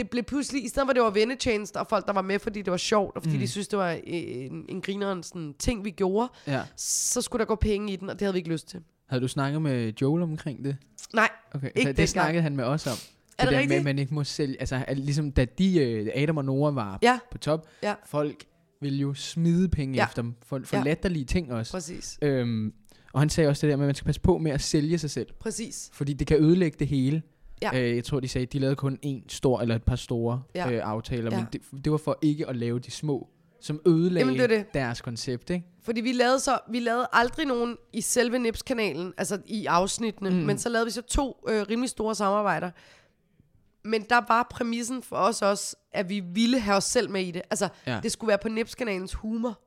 det blev pludselig, i stedet for det var vennetjenester og folk, der var med, fordi det var sjovt, og fordi mm. de synes det var øh, en, en grineren sådan, ting, vi gjorde, Ja. så skulle der gå penge i den, og det havde vi ikke lyst til. Havde du snakket med Joel omkring det? Nej, Okay. Ikke det dengang. snakkede han med os om. Er det der med, rigtigt? at man ikke må sælge... Altså, at ligesom da de, øh, Adam og Nora var Ja. på top, Ja. folk ville jo smide penge Ja. efter dem. For, for Ja. latterlige ting også. præcis. Øhm, og han sagde også det der med, at man skal passe på med at sælge sig selv. Præcis. Fordi det kan ødelægge det hele. Ja. Øh, jeg tror, de sagde, at de lavede kun en stor, eller et par store Ja. øh, aftaler. Ja. Men det, det var for ikke at lave de små, som ødelagde Jamen, det det. deres koncept, ikke? Fordi vi lavede så, vi lavede aldrig nogen i selve Nips-kanalen, altså i afsnittene, Mm. men så lavede vi så to øh, rimelig store samarbejder. Men der var præmissen for os også, at vi ville have os selv med i det. Altså, Ja. ja. det skulle være på Nips-kanalens humor.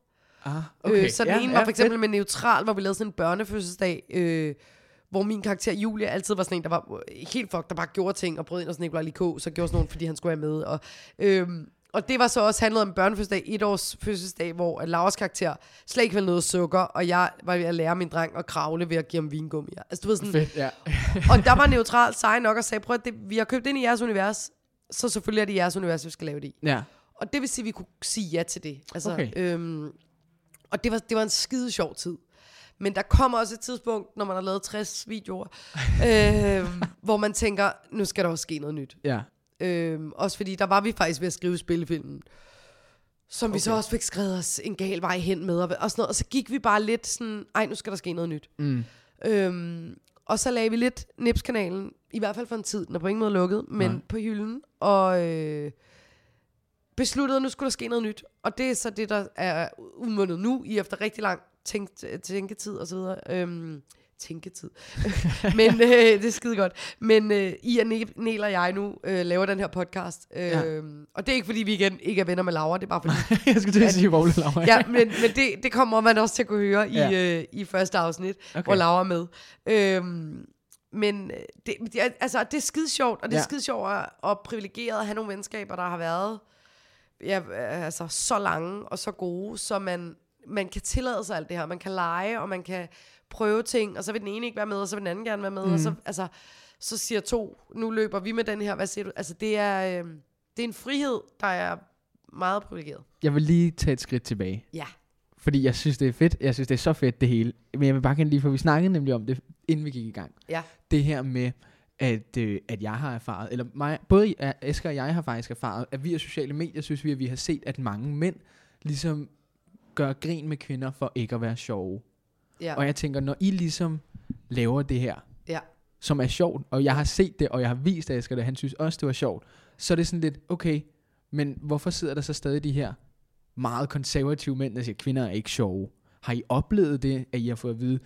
Ah, Okay. Øh, så den ja, ene ja, var for eksempel fedt. med neutral, hvor vi lavede sådan en børnefødselsdag, øh, hvor min karakter Julia altid var sådan en, der var øh, helt fuck, der bare gjorde ting, og brød ind og sådan Nikolaj Likå, så gjorde sådan nogen, fordi han skulle være med. Og, øhm, og det var så også handlet om børnefødselsdag, et års fødselsdag, hvor at Lauras karakter slet ikke ville noget sukker, og jeg var ved at lære min dreng at kravle ved at give ham vingummi. Altså du ved sådan, Fedt, ja. og der var neutral sej nok og sagde, prøv at det, vi har købt ind i jeres univers, så selvfølgelig er det jeres univers, vi skal lave det i. ja. Og det vil sige, at vi kunne sige ja til det. Altså, Okay. øhm, og det var, det var en skide sjov tid. Men der kommer også et tidspunkt, når man har lavet 60 videoer, øhm, hvor man tænker, nu skal der også ske noget nyt. Ja. Øhm, også fordi der var vi faktisk ved at skrive spillefilmen. Som okay. vi så også fik skrevet os en gal vej hen med. Og, og, sådan noget. og så gik vi bare lidt sådan, ej, nu skal der ske noget nyt. Mm. Øhm, og så lagde vi lidt Nips-kanalen, i hvert fald for en tid, den er på ingen måde lukket, men Nej. på hylden, og øh, besluttede, at nu skulle der ske noget nyt. Og det er så det, der er udmundet nu, i efter rigtig lang tænk, tænketid og så videre. Øhm, tænketid. men øh, det er skide godt. Men øh, I og Nel og jeg nu øh, laver den her podcast. Øh, Ja. Og det er ikke, fordi vi igen ikke er venner med Laura, det er bare fordi, jeg skulle til at sige Vogle Laura. ja, men, men det, det kommer man også til at kunne høre i, Ja. øh, i første afsnit, Okay. hvor Laura er med. Øhm, men øh, det, det, altså, det er skide sjovt, og det er Ja. skide sjovt og, og privilegeret at have nogle venskaber, der har været ja, altså, så lange og så gode, så man, man kan tillade sig alt det her. Man kan lege, og man kan prøve ting, og så vil den ene ikke være med, og så vil den anden gerne være med, mm. og så, altså, så siger to, nu løber vi med den her, hvad siger du? Altså, det er, øh, det er en frihed, der er meget privilegeret. Jeg vil lige tage et skridt tilbage. Ja. Fordi jeg synes, det er fedt. Jeg synes, det er så fedt, det hele. Men jeg vil bare gerne lige, for vi snakkede nemlig om det, inden vi gik i gang. Ja. Det her med, at, øh, at jeg har erfaret, eller mig, både Asger og jeg har faktisk erfaret, at via sociale medier, synes vi, at vi har set, at mange mænd ligesom gøre grin med kvinder for ikke at være sjove. Ja. Og jeg tænker, når I ligesom laver det her, ja. som er sjovt, og jeg har set det, og jeg har vist Asger det, han synes også, det var sjovt, så er det sådan lidt, okay, men hvorfor sidder der så stadig de her meget konservative mænd, der siger, kvinder er ikke sjove? Har I oplevet det, at I har fået at vide,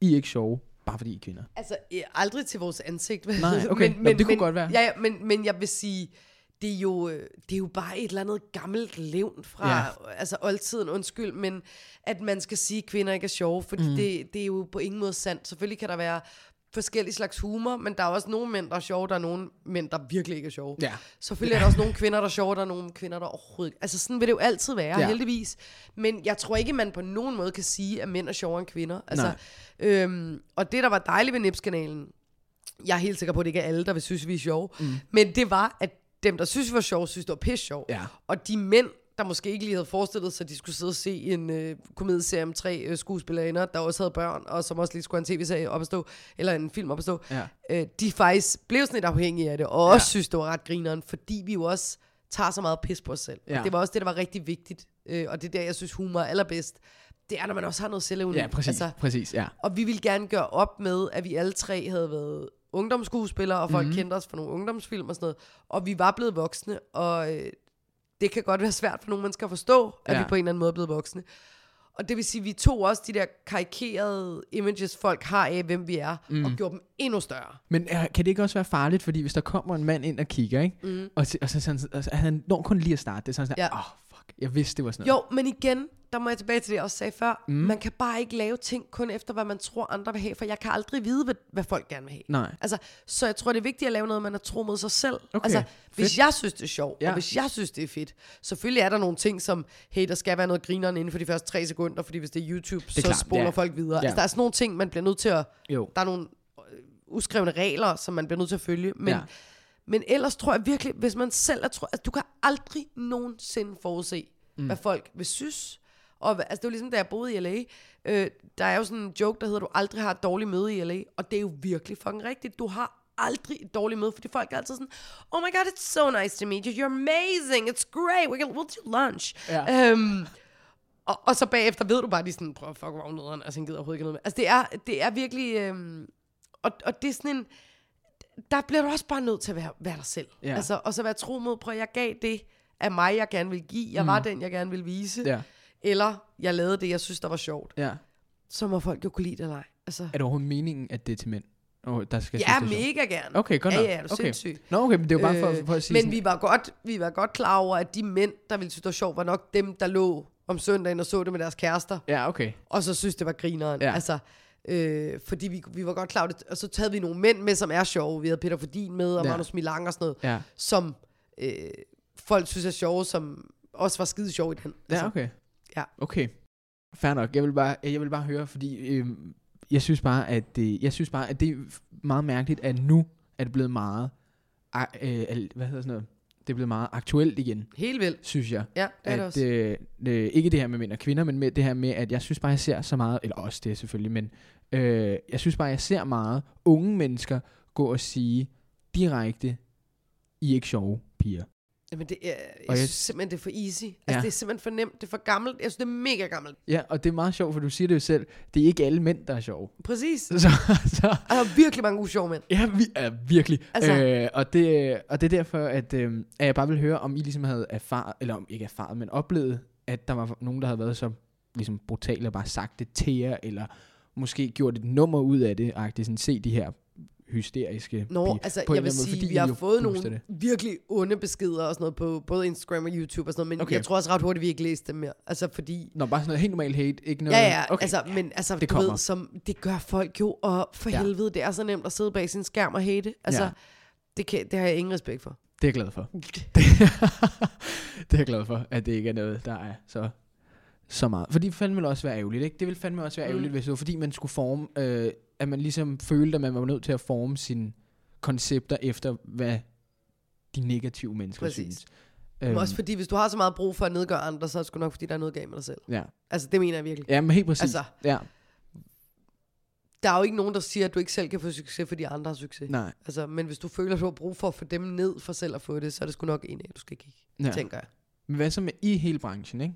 I er ikke sjove, bare fordi I er kvinder? Altså, aldrig til vores ansigt. Nej, okay. Nå, det kunne godt være. Ja, ja men, men jeg vil sige, det er, jo, øh, det er jo bare et eller andet gammelt levn fra Ja. altså oldtiden, undskyld, men at man skal sige, at kvinder ikke er sjove, fordi mm. det, det er jo på ingen måde sandt. Selvfølgelig kan der være forskellige slags humor, men der er også nogle mænd, der er sjove, der er nogle mænd, der virkelig ikke er sjove. Ja. Selvfølgelig er der også nogle kvinder, der er sjove, der er nogle kvinder, der overhovedet ikke... Altså sådan vil det jo altid være, ja. heldigvis. Men jeg tror ikke, man på nogen måde kan sige, at mænd er sjovere end kvinder. Altså, Nej. øhm, og det, der var dejligt ved Nips-kanalen, jeg er helt sikker på, at det ikke er alle, der vil synes, vi er sjove, mm. men det var, at dem, der synes, vi var sjove, synes, det var pisse sjov. Ja. Og de mænd, der måske ikke lige havde forestillet sig, at de skulle sidde og se en øh, komedieserie om tre øh, skuespillerinder, der også havde børn, og som også lige skulle have en tv-serie op at stå, eller en film op at stå, Ja. øh, de faktisk blev sådan lidt afhængige af det, og også synes, det var ret grineren, fordi vi jo også tager så meget pis på os selv. Ja. Det var også det, der var rigtig vigtigt, øh, og det er der, jeg synes, humor er allerbedst. Det er, når man også har noget selvevne. Ja, præcis, altså, præcis, ja. og vi ville gerne gøre op med, at vi alle tre havde været ungdomsskuespillere, og folk mm-hmm. kendte os for nogle ungdomsfilm og sådan noget. Og vi var blevet voksne, og øh, det kan godt være svært for nogle mennesker at forstå, at Ja. vi på en eller anden måde er blevet voksne. Og det vil sige, at vi tog også de der karikerede images, folk har af, hvem vi er, mm. og gjorde dem endnu større. Men er, kan det ikke også være farligt, fordi hvis der kommer en mand ind og kigger, ikke? Mm. Og, så- og så, sådan, og så, han når kun lige at starte, det er sådan, sådan Ja. åh, oh, fuck, jeg vidste, det var sådan Jo, men igen, der må jeg tilbage til det, jeg også sagde før. Mm. Man kan bare ikke lave ting kun efter, hvad man tror, andre vil have, for jeg kan aldrig vide, hvad, hvad folk gerne vil have. Nej. Altså, så jeg tror, det er vigtigt at lave noget, man er tro mod sig selv. Okay, Altså, hvis fedt. jeg synes, det er sjovt, Ja. ja. og hvis jeg synes, det er fedt, selvfølgelig er der nogle ting, som, hey, der skal være noget grineren inden for de første tre sekunder, fordi hvis det er YouTube, det er så klart, spoler ja. folk videre. Ja. Altså, der er sådan nogle ting, man bliver nødt til at... Jo. Der er nogle øh, uskrevne regler, som man bliver nødt til at følge. Men, Ja. Men ellers tror jeg virkelig, hvis man selv er tro, altså, du kan aldrig nogensinde forudse, mm. hvad folk vil synes. Og, altså, det var ligesom, da jeg boede i LA. Øh, der er jo sådan en joke, der hedder, du aldrig har et dårligt møde i LA. Og det er jo virkelig fucking rigtigt. Du har aldrig et dårligt møde, fordi folk er altid sådan, oh my god, it's so nice to meet you, you're amazing, it's great, we can, we'll do lunch. Ja. Øhm, og, og så bagefter ved du bare, de er sådan, prøv at fuck, hvor nederen, altså han gider overhovedet ikke noget med. Altså det er, det er virkelig, øhm, og, og det er sådan en, der bliver du også bare nødt til at være, være dig selv. Ja. Altså, og så være tro mod, prøv at jeg gav det af mig, jeg gerne vil give. Jeg mm. var den, jeg gerne vil vise. Ja. Eller jeg lavede det, jeg synes, der var sjovt. ja. Så må folk jo kunne lide det eller ej. Altså, Er det overhovedet meningen, at det er til mænd? Oh, der skal ja, mega gerne. Okay, godt Ja, nok. ja, er du okay. sindssyg. Nå, okay, men det jo bare for, Øh, for at sige Men sådan, vi var, godt, vi var godt klar over, at de mænd, der ville synes, det var sjovt, var nok dem, der lå om søndagen og så det med deres kærester. Ja, okay. og så synes det var grineren. Ja. Ja. Altså, øh, fordi vi, vi var godt klar det. Og så havde vi nogle mænd med, som er sjove. Vi havde Peter Fordin med, og Ja. Magnus Milang og sådan noget, Ja, som øh, folk synes er sjove, som også var skide sjove i den. ja okay. Ja. Okay. Fair nok. Jeg vil bare, jeg vil bare høre, fordi øh, jeg synes bare, at det, jeg synes bare, at det er meget mærkeligt, at nu er det blevet meget, øh, hvad hedder sådan noget, det er blevet meget aktuelt igen, Helt vildt. synes jeg. Ja, det er det at, også. øh, øh, ikke det her med mænd og kvinder, men med det her med, at jeg synes bare, jeg ser så meget, eller også det selvfølgelig, men øh, jeg synes bare, jeg ser meget unge mennesker gå og sige direkte, I er ikke sjove, piger. Jamen, det er, jeg, og jeg synes simpelthen, det er for easy. Altså, Ja. det er simpelthen for nemt. Det er for gammelt. Jeg synes, det er mega gammelt. Ja, og det er meget sjovt, for du siger det jo selv, det er ikke alle mænd, der er sjove. Præcis. Så, så, Og der er virkelig mange gode sjove mænd. ja, vi er virkelig. Altså- øh, og, det, og det er derfor, at, øh, at jeg bare vil høre, om I ligesom havde erfaret, eller om ikke erfaret, men oplevet, at der var nogen, der havde været så ligesom brutale og bare sagt det til jer, eller måske gjort et nummer ud af det, agtigt, sådan se de her hysteriske Nå, piger, altså, på jeg vil måde, sige, vi har fået nogle det. virkelig onde beskeder og sådan noget på både Instagram og YouTube og sådan noget, men Okay. jeg tror også ret hurtigt, vi ikke læste dem mere. Altså, fordi Nå, bare sådan noget helt normalt hate, ikke noget... Ja, ja, okay. altså, men altså, det du kommer. ved, som, det gør folk jo, og for Ja. helvede, det er så nemt at sidde bag sin skærm og hate. Altså, Ja. det, kan, det har jeg ingen respekt for. Det er jeg glad for. det er jeg glad for, at det ikke er noget, der er så, så meget. For det fandme ville også være ærgerligt, ikke? Det ville fandme også være Mm. ærgerligt, hvis det var fordi, man skulle forme, øh, at man ligesom følte, at man var nødt til at forme sine koncepter efter, hvad de negative mennesker Præcis. synes. Øhm. Også fordi, hvis du har så meget brug for at nedgøre andre, så er det sgu nok, fordi der er noget galt med dig selv. Ja. Altså, det mener jeg virkelig. ja, men helt præcis. Altså, Altså, ja, der er jo ikke nogen, der siger, at du ikke selv kan få succes, fordi andre har succes. nej. Altså, men hvis du føler, at du har brug for at få dem ned for selv at få det, så er det sgu nok en af, du skal kigge, Ja. tænker jeg. Men hvad så med i hele branchen, ikke?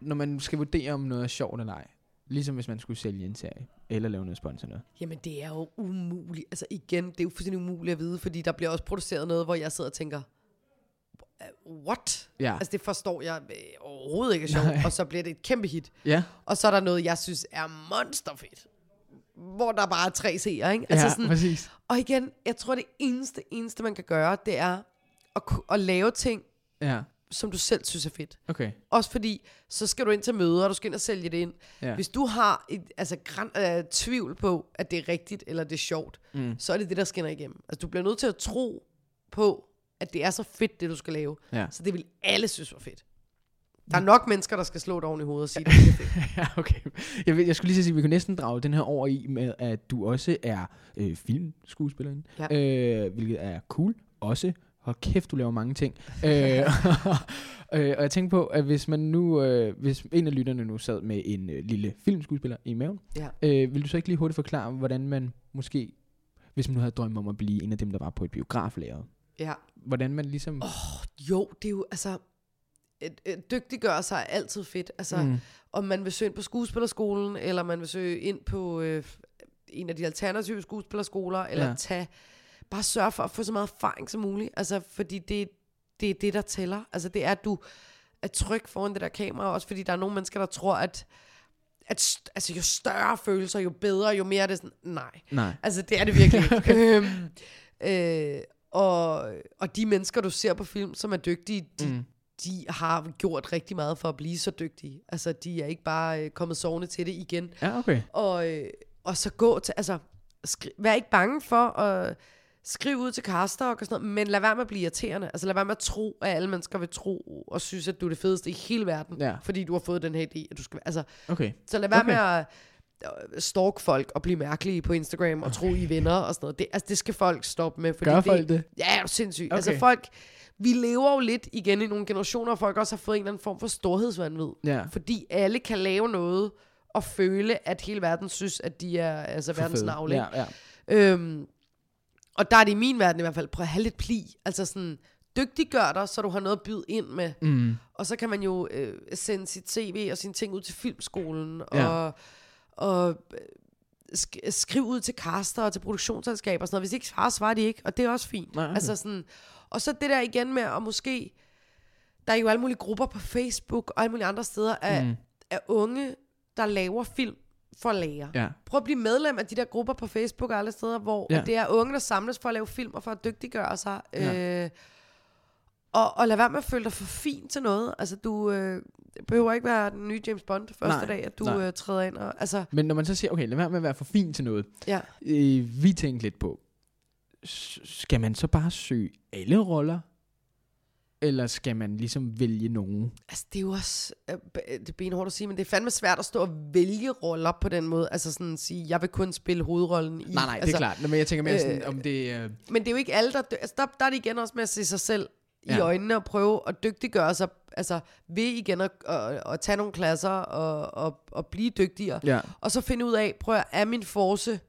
når man skal vurdere, om noget er sjovt eller ej. Ligesom hvis man skulle sælge en serie, eller lave noget sponsor noget. Jamen, det er jo umuligt. Altså igen, det er jo fuldstændig umuligt at vide, fordi der bliver også produceret noget, hvor jeg sidder og tænker, what? Ja. Altså, det forstår jeg øh, overhovedet ikke er sjovt, Nej. og så bliver det et kæmpe hit. Ja, Og så er der noget, jeg synes er monsterfedt. Hvor der bare er tre seere, ikke? Altså ja sådan, præcis. og igen, jeg tror, det eneste, eneste, man kan gøre, det er at, at lave ting, Ja, som du selv synes er fedt. okay. Også fordi, så skal du ind til møder, og du skal ind og sælge det ind. Ja. Hvis du har et, altså, græn, øh, tvivl på, at det er rigtigt, eller det er sjovt, Mm. så er det det, der skinner igennem. Altså, du bliver nødt til at tro på, at det er så fedt, det du skal lave. Ja. Så det vil alle synes var fedt. Der er nok mennesker, der skal slå dig oven i hovedet og sige, det er fedt. ja, okay. Jeg, ved, jeg skulle lige sige, at vi kunne næsten drage den her over i med, at du også er øh, filmskuespillerinde, Ja. øh, hvilket er cool. Også, hold kæft, du laver mange ting. øh, øh, og jeg tænker på, at hvis man nu, øh, hvis en af lytterne nu sad med en øh, lille filmskuespiller i maven, Ja. øh, vil du så ikke lige hurtigt forklare, hvordan man måske, hvis man nu havde drømt om at blive en af dem, der var på et biograflager, Ja. hvordan man ligesom... Oh, Jo, det er jo, altså, dygtiggøre sig er altid fedt. Altså, mm. om man vil søge ind på skuespillerskolen, eller man vil søge ind på øh, en af de alternative skuespillerskoler, eller ja. tage, bare sørge for at få så meget erfaring som muligt. Altså, fordi det, det er det, der tæller. Altså, det er, at du er tryg foran det der kamera, også fordi der er nogle mennesker, der tror, at, at st- altså, jo større følelser, jo bedre, jo mere er det sådan, nej. nej. Altså, det er det virkelig ikke. øhm, øh, og, og de mennesker, du ser på film, som er dygtige, de, Mm. de har gjort rigtig meget for at blive så dygtige. Altså, de er ikke bare øh, kommet sovende til det igen. Ja, okay. Og, øh, og så gå til, altså, skri- vær ikke bange for at skrive ud til caster og sådan noget, men lad være med at blive irriterende. Altså, lad være med at tro, at alle mennesker vil tro og synes, at du er det fedeste i hele verden, Ja. fordi du har fået den her idé, at du skal Altså, Okay. så lad være Okay. okay. med at øh, stalk folk og blive mærkelige på Instagram og tro, I er venner og sådan noget. Det, altså, det skal folk stoppe med. Fordi Gør det, folk det? Ja, er du sindssygt. Okay. Altså Okay. folk, vi lever jo lidt igen i nogle generationer, hvor folk også har fået en eller anden form for storhedsvandvid. Ja. Fordi alle kan lave noget og føle, at hele verden synes, at de er altså verdens navle. Ja, ja. Øhm, og der er det i min verden i hvert fald, prøv at have lidt pli. Altså sådan, dygtiggør dig, så du har noget at byde ind med. Mm. Og så kan man jo øh, sende sit CV og sine ting ud til filmskolen, Ja. og, og øh, sk- skrive ud til caster og til produktionsselskaber og sådan noget. Hvis ikke svarer, svarer de ikke, og det er også fint. Nej. Altså sådan, og så det der igen med at måske, der er jo alle mulige grupper på Facebook og alle mulige andre steder af, mm. af unge, der laver film for at lære. Ja. Prøv at blive medlem af de der grupper på Facebook og alle steder, hvor Ja. det er unge, der samles for at lave film og for at dygtiggøre sig. Ja. Øh, og, og lad være med at føle dig for fin til noget. Altså, du øh, behøver ikke være den nye James Bond første Nej, dag, at du nej. øh, træder ind. Og, altså, Men når man så siger, okay, lad være med at være for fin til noget. ja. Øh, vi tænkte lidt på, skal man så bare søge alle roller? Eller skal man ligesom vælge nogen? Altså, det er jo også, øh, b- det er benhårdt at sige, men det er fandme svært at stå og vælge roller på den måde. Altså sådan at sige, jeg vil kun spille hovedrollen i. Nej, nej, det altså, er klart. Nå, Men jeg tænker mere sådan, øh, om det... Øh, Men det er jo ikke alle, der... dø- Altså, der, der er det igen også med at se sig selv i Ja. øjnene og prøve at dygtiggøre sig. Altså, ved igen at, at, at tage nogle klasser og, og, og blive dygtigere. ja. Og så finde ud af, prøv at, er min force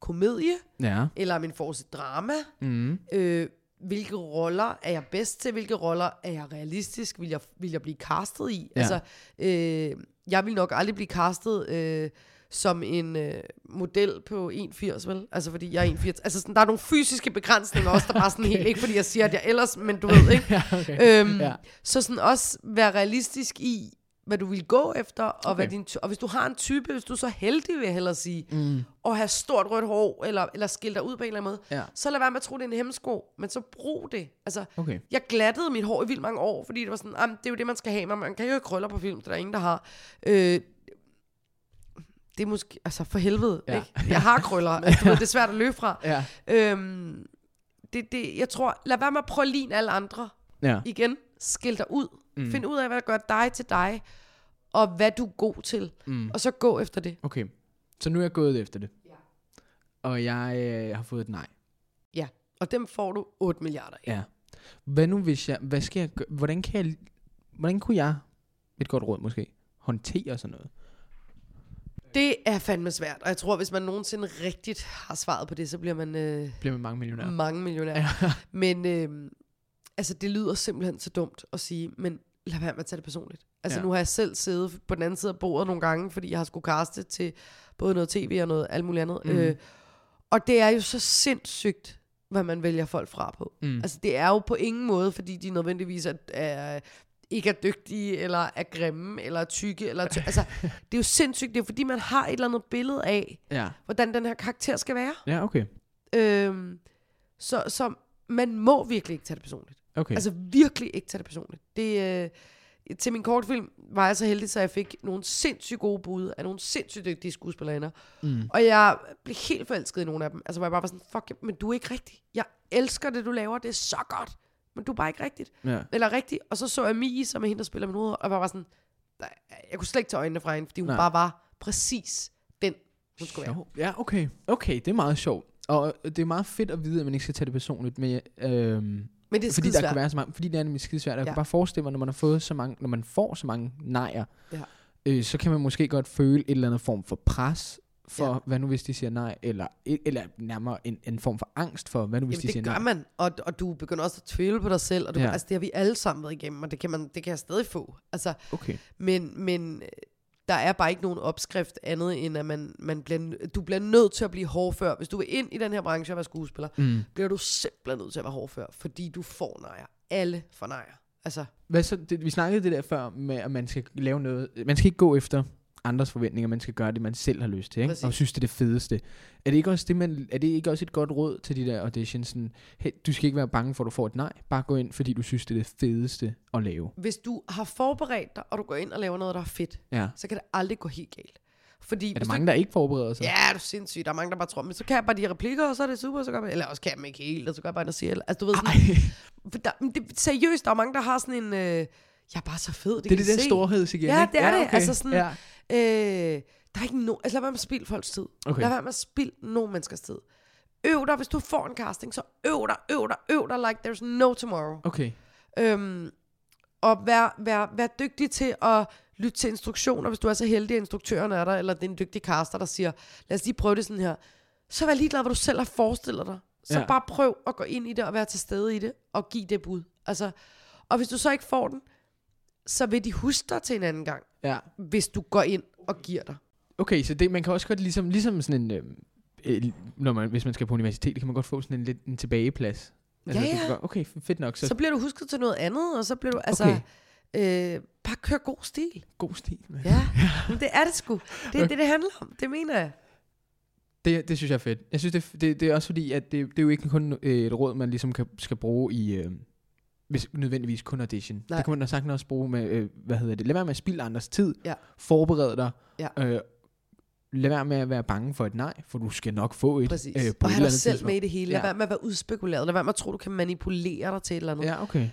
komedie, Ja. eller er min force drama? Mm. Øh, hvilke roller er jeg bedst til? Hvilke roller er jeg realistisk? Vil jeg, vil jeg blive castet i? Ja. Altså, øh, jeg vil nok aldrig blive castet øh, som en øh, model på 1,80, vel? Altså, fordi jeg er 1,80. Altså, sådan, der er nogle fysiske begrænsninger også, der bare sådan helt, ikke fordi jeg siger, at jeg ellers, men du ved, ikke? ja, okay. Øhm, ja. Så sådan også være realistisk i, hvad du vil gå efter, og, Okay. hvad din, og hvis du har en type, hvis du er så heldig, vil jeg hellere sige, Mm. at have stort rødt hår, eller, eller skille dig ud på en eller anden måde, Ja. så lad være med at tro, det er en hemsko, men så brug det. Altså, Okay. jeg glattede mit hår i vildt mange år, fordi det var sådan, "Jamen, det er jo det, man skal have, men man kan jo ikke krøller på film, det er der ingen, der har. Øh, det er måske, altså for helvede, Ja. ikke? Jeg har krøller, altså, ved, det er svært at løbe fra. Ja. Øhm, det, det, jeg tror, lad være med at prøve at ligne alle andre. Ja. Igen, skil dig ud. Mm. Find ud af, hvad der gør dig til dig, og hvad du er god til. Mm. Og så gå efter det. Okay. Så nu er jeg gået efter det. Ja. Og jeg øh, har fået et nej. Ja, og dem får du 8 milliarder af. Ja. Hvad nu hvis jeg... Hvad skal jeg gøre? Hvordan kan jeg... Hvordan kunne jeg... Et godt råd måske. Håndtere sådan noget. Det er fandme svært, og jeg tror, hvis man nogensinde rigtigt har svaret på det, så bliver man øh, Bliver med mange millionærer. mange millionær. Ja. Men øh, altså, det lyder simpelthen så dumt at sige, men lad være med at tage det personligt. Altså Ja. nu har jeg selv siddet på den anden side af bordet nogle gange, fordi jeg har skulle kaste til både noget tv og noget alt muligt andet. Mm. Øh, og det er jo så sindssygt, hvad man vælger folk fra på. Mm. Altså det er jo på ingen måde, fordi de nødvendigvis er, er ikke er dygtige, eller er grimme, eller er tykke, eller ty- altså, det er jo sindssygt, det er fordi, man har et eller andet billede af, Ja. hvordan den her karakter skal være. Ja, okay. Øhm, så, så man må virkelig ikke tage det personligt. Okay. Altså virkelig ikke tage det personligt. Det, øh, til min kortfilm var jeg så heldig, så jeg fik nogle sindssygt gode bud af nogle sindssygt dygtige skuespillerinder. mm. Og jeg blev helt forelsket i nogle af dem. Altså hvor jeg bare var sådan, fuck, men du er ikke rigtig. Jeg elsker det, du laver. Det er så godt. Men du er bare ikke rigtigt. Ja. Eller rigtigt. Og så så jeg Mie, som er hende, der spiller min hoved. Og var bare sådan, nej, jeg kunne slet ikke tage øjnene fra hende, fordi hun Nej. Bare var præcis den, hun skulle være. Ja, okay. Okay, det er meget sjovt. Og det er meget fedt at vide, at man ikke skal tage det personligt, men, øhm, Men det er fordi der kan være så mange, fordi det er nemlig skidesvært. Jeg ja. Kan bare forestille mig, når man har fået så mange, når man får så mange nejer, Ja. øh, så kan man måske godt føle et eller andet form for pres for, ja. Hvad nu hvis de siger nej, eller, eller nærmere en, en form for angst for, hvad nu hvis Jamen, de det siger gør nej. man, og, og du begynder også at tvivle på dig selv, og du, Ja. altså, det har vi alle sammen været igennem, og det kan, man, det kan jeg stadig få. Altså, Okay. men, men der er bare ikke nogen opskrift andet, end at man, man bliver, du bliver nødt til at blive hårdfør. Hvis du vil ind i den her branche og være skuespiller, Mm. bliver du simpelthen nødt til at være hårdfør, fordi du får nejer. Alle får nejer. Altså, Hvad så, det, vi snakkede det der før med, at man skal lave noget, man skal ikke gå efter andres forventninger, man skal gøre det, man selv har lyst til, ikke? Præcis. og synes, det er det fedeste. Er det, ikke også det, man, er det ikke også et godt råd til de der auditions? Sådan, hey, du skal ikke være bange for, at du får et nej. Bare gå ind, fordi du synes, det er det fedeste at lave. hvis du har forberedt dig, og du går ind og laver noget, der er fedt, Ja. så kan det aldrig gå helt galt. Fordi Er der hvis du mange, der ikke forbereder sig? Ja, det er sindssygt. Der er mange, der bare tror, men så kan jeg bare de replikker, og så er det super, så gør jeg, eller også kan jeg ikke helt, og så gør jeg bare noget siger. Altså, du ved sådan, der, men det, seriøst, der er mange, der har sådan en, øh, jeg er bare så fed, det, det er det I der se. storheds igen, Ja, det er det. Altså sådan- ja. Øh, der er ikke no, altså lad være med at spilde folks tid. Okay. Lad være med at spilde nogen menneskers tid. Øv dig, hvis du får en casting, så øv dig, øv dig, øv dig, like there's no tomorrow. Okay. Øhm, og vær, vær, vær dygtig til at lytte til instruktioner, hvis du er så heldig, at instruktøren er der, eller det er en dygtig caster, der siger, lad os lige prøve det sådan her. Så vær ligeglad, hvad du selv har forestillet dig. Så ja. bare prøv at gå ind i det, og være til stede i det, og give det bud. Altså, og hvis du så ikke får den, så vil de huske dig til en anden gang, Ja. hvis du går ind og giver dig. Okay, så det, man kan også godt ligesom, ligesom sådan en, øh, øh, når man, hvis man skal på universitet, kan man godt få sådan en lidt en tilbageplads. Altså, Ja, ja. godt- Okay, fedt nok. Så, Så, bliver du husket til noget andet, og så bliver du, altså, Okay. okay. øh, bare kør god stil. god stil. Man. Ja, men det er det sgu. Det er det, det handler om. Det mener jeg. Det, det synes jeg er fedt. Jeg synes, det, det, det er også fordi, at det, det er jo ikke kun øh, et råd, man ligesom kan, skal bruge i, øh, hvis nødvendigvis kun audition. Nej. Det kan man da sagtens også bruge med, øh, hvad hedder det, lad være med at spilde andres tid. Ja. Forbered dig. Ja. Øh, lad være med at være bange for et nej, for du skal nok få et. Præcis. Øh, på og have dig selv tidspunkt. med i det hele. Lad Ja. være med at være udspekuleret. Lad være med at tro, du kan manipulere dig til et eller andet. Ja, okay.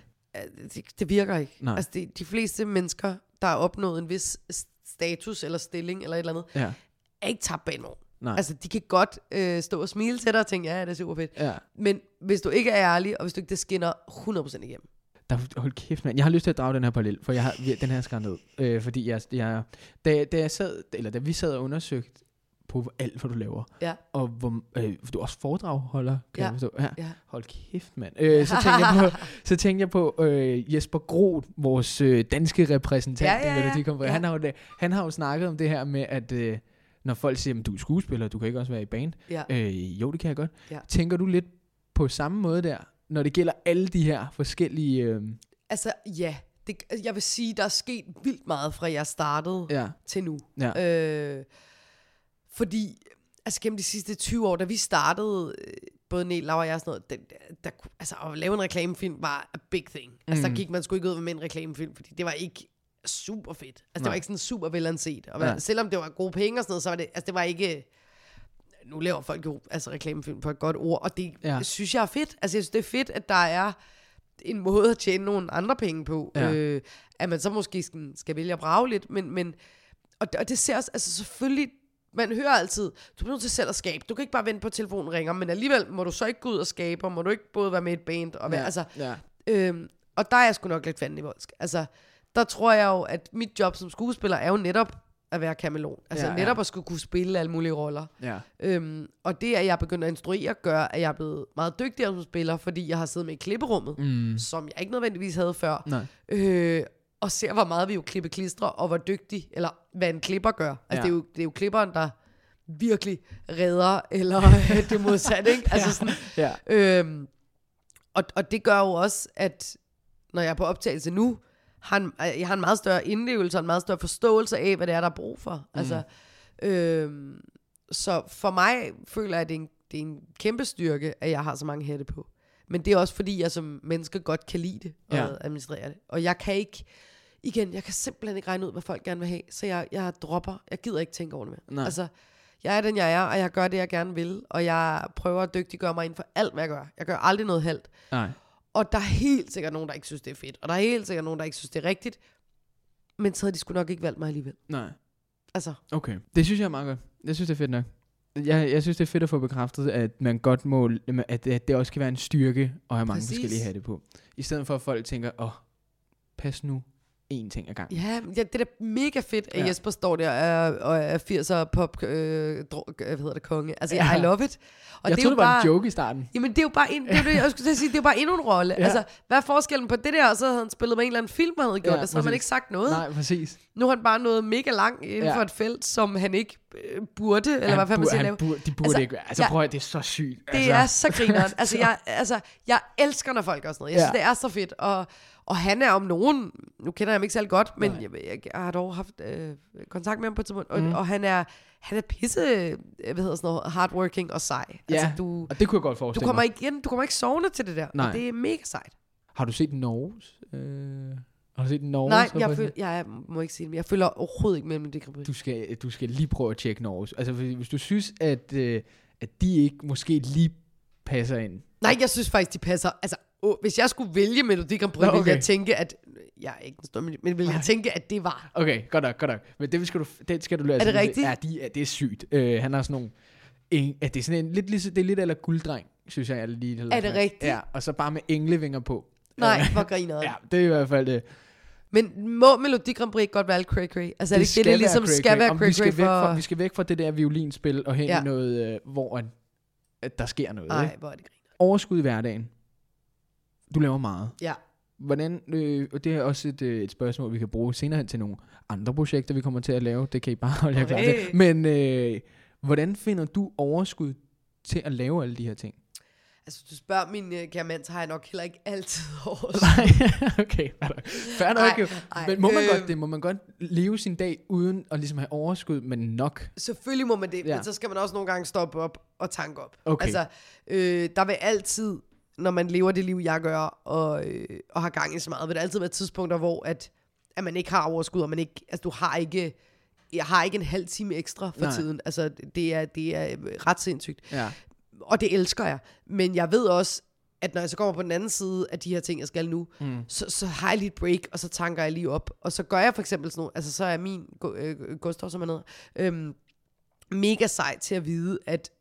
Det, det virker ikke. Nej. Altså, det, de fleste mennesker, der har opnået en vis status eller stilling eller et eller andet, Ja. er ikke tabt bag nogen. Nej. Altså, de kan godt øh, stå og smile til dig og tænke, ja, det er super fedt. ja. Men hvis du ikke er ærlig, og hvis du ikke det skinner 100% igennem. Der, hold kæft, mand. Jeg har lyst til at drage den her parallel, for jeg har, den her skar ned. Øh, fordi jeg, jeg, da, da, jeg sad, eller da vi sad og undersøgte på alt, hvad du laver, Ja. og hvor, øh, du er også foredragholder, kan Ja. jeg forstå. Ja. Ja. Hold kæft, mand. Øh, så tænkte jeg på, så tænkte jeg på øh, Jesper Groth, vores øh, danske repræsentant Ja, ja, ja. Grand Prix. Ja. Han, har jo, han har jo snakket om det her med, at øh, når folk siger, at du er skuespiller, du kan ikke også være i band. Ja. Øh, jo, det kan jeg godt. Ja. Tænker du lidt på samme måde der, når det gælder alle de her forskellige... Øh, Altså, ja. Det, jeg vil sige, der er sket vildt meget fra jeg startede ja, til nu. ja. Øh, fordi, altså gennem de sidste 20 år, da vi startede, øh, både Niel, Laura og jeg, og sådan noget, der, der, altså at lave en reklamefilm var a big thing. Altså Mm. der gik man sgu ikke ud med en reklamefilm, fordi det var ikke super fedt. Altså det Nej. var ikke sådan super velanset. Og Ja. selvom det var gode penge og sådan noget, så var det, altså det var ikke, nu laver folk jo altså reklamefilm på et godt ord, og det Ja. synes jeg er fedt. Altså jeg synes, det er fedt, at der er en måde at tjene nogle andre penge på. Ja. Øh, at man så måske skal, skal vælge at brage lidt, men, men og, det, og det ser også, altså selvfølgelig, man hører altid, du bliver nødt til selv at skabe. Du kan ikke bare vente på, at telefonen ringer, men alligevel må du så ikke gå ud og skabe, og må du ikke både være med i et band, og være, ja. altså, ja. øhm, og der er jeg sgu nok lidt fanden i voldsk. Altså, der tror jeg jo, at mit job som skuespiller er jo netop at være kameleon. Altså Ja, ja, ja. netop at skulle kunne spille alle mulige roller. ja. Øhm, og det, at jeg begynder at instruere, gør, at jeg er blevet meget dygtigere som spiller, fordi jeg har siddet med i klipperummet, Mm. som jeg ikke nødvendigvis havde før. Nej. Øh, og ser, hvor meget vi jo klipper klistre, og hvor dygtig, eller hvad en klipper gør. Altså, ja. det, er jo, det er jo klipperen, der virkelig redder, eller det modsatte, ikke? Altså sådan, Ja. Øhm, og, og det gør jo også, at når jeg er på optagelse nu, har en, jeg har en meget større indlevelse og en meget større forståelse af, hvad det er, der er brug for. Mm. Altså, øhm, så for mig føler jeg, at det er, en, det er en kæmpe styrke, at jeg har så mange hætte på. Men det er også fordi, jeg som menneske godt kan lide det og ja. administrere det. Og jeg kan ikke, igen, jeg kan simpelthen ikke regne ud, hvad folk gerne vil have. Så jeg, jeg dropper, jeg gider ikke tænke over det mere. Nej. Altså, jeg er den, jeg er, og jeg gør det, jeg gerne vil. Og jeg prøver at dygtiggøre mig inden for alt, hvad jeg gør. Jeg gør aldrig noget halvt. Nej. Og der er helt sikkert nogen, der ikke synes, det er fedt. Og der er helt sikkert nogen, der ikke synes, det er rigtigt. Men så havde de sgu nok ikke valgt mig alligevel. Nej. Altså, Okay. Det synes jeg er meget godt. Jeg synes, det er fedt nok. Jeg, jeg synes, det er fedt at få bekræftet, at man godt må, at det, at det også kan være en styrke at have mange Præcis. forskellige hatte på. I stedet for, at folk tænker, åh, pas nu én ting ad gangen. ja, ja det er da mega fedt, at Ja. ja. Jesper står der og er, og er 80'er pop, øh, dro, øh, hvad hedder det, konge. Altså, Ja. ja. I love it. Og jeg det er troede, jo det var bare, en joke i starten. Jamen, det er jo bare, en, det er det, jeg skulle sige, det er jo bare endnu en rolle. Ja. Ja. Altså, hvad er forskellen på det der, og så havde han spillet med en eller anden film, han havde gjort, Ja, ja, og så har man ikke sagt noget. Nej, præcis. Nu er han bare noget mega langt inden Ja. ja. for et felt, som han ikke øh, burde, eller hvad fanden man siger, han burde, de burde Altså, ikke. Altså, ja. prøv at det er så sygt. Det altså. er så grineren. Altså, jeg, altså, jeg elsker, når folk gør sådan noget. Jeg Ja. synes, det er så fedt. Og, og han er om nogen, nu kender jeg ham ikke særlig godt, men jeg, jeg, jeg, har dog haft øh, kontakt med ham på et tidspunkt, og, mm. og han er, han er pisse, øh, hvad hedder sådan noget, hardworking og sej. Ja, Altså, du, og det kunne jeg godt du forestille kommer mig. ikke igen, du kommer ikke sovende til det der. Nej. Og det er mega sejt. Har du set Norges? Øh, har du set Norges? Nej, jeg, føl, jeg må ikke sige det, men jeg føler overhovedet ikke med med det Grand du skal, du skal lige prøve at tjekke Norges. Altså, hvis du synes, at, øh, at de ikke måske lige passer ind. Nej, jeg synes faktisk, de passer. Altså, åh, hvis jeg skulle vælge Melodi Grand Prix, Nå, ville okay. jeg tænke, at... Jeg er ikke en stor, men men ville jeg tænke, at det var... Okay, godt nok, godt nok. Men det skal du, det skal du lære. Er det rigtigt? Ja, de, er, det er sygt. Øh, han har sådan nogle... En, at det er sådan en, lidt, ligesom- det er lidt eller gulddreng, synes jeg. jeg lige, Er det rigtigt? Ja, og så bare med englevinger på. Nej, Øh, hvor griner Ja, det er i hvert fald det. Men må Melodi Grand Prix godt være cray cray? Altså er det, ikke det, det ligesom skal være Om cray vi skal, cray væk fra, for... vi skal væk fra det der violinspil og hen ja. Ja. i noget, øh, hvor at, at der sker noget. Nej, hvor er det griner. Overskud i hverdagen. Du laver meget. Ja. Hvordan, øh, og det er også et, øh, et spørgsmål, vi kan bruge senere hen til nogle andre projekter, vi kommer til at lave. Det kan I bare holde jer klar til. Men øh, hvordan finder du overskud til at lave alle de her ting? Altså, du spørger min uh, kære mand, så har jeg nok heller ikke altid over. Nej, okay. fair nok. Fair nok. Ej, jo. ej, Men må man øh, godt det? Må man godt leve sin dag uden at ligesom have overskud, men nok? Selvfølgelig må man det, ja. men så skal man også nogle gange stoppe op og tanke op. Okay. Altså, øh, der vil altid, når man lever det liv, jeg gør, og, øh, og har gang i så meget, vil der altid være tidspunkter, hvor at, at man ikke har overskud, og man ikke, altså du har ikke, jeg har ikke en halv time ekstra for Nej. Tiden. Altså, det er, det er øh, ret sindssygt. Ja. Og det elsker jeg. Men jeg ved også, at når jeg så kommer på den anden side af de her ting, jeg skal nu, Mm. så, så har jeg lige et break, og så tanker jeg lige op. Og så gør jeg for eksempel sådan noget, altså så er min øh, Gustav, som er nede, øhm, mega sej til at vide, at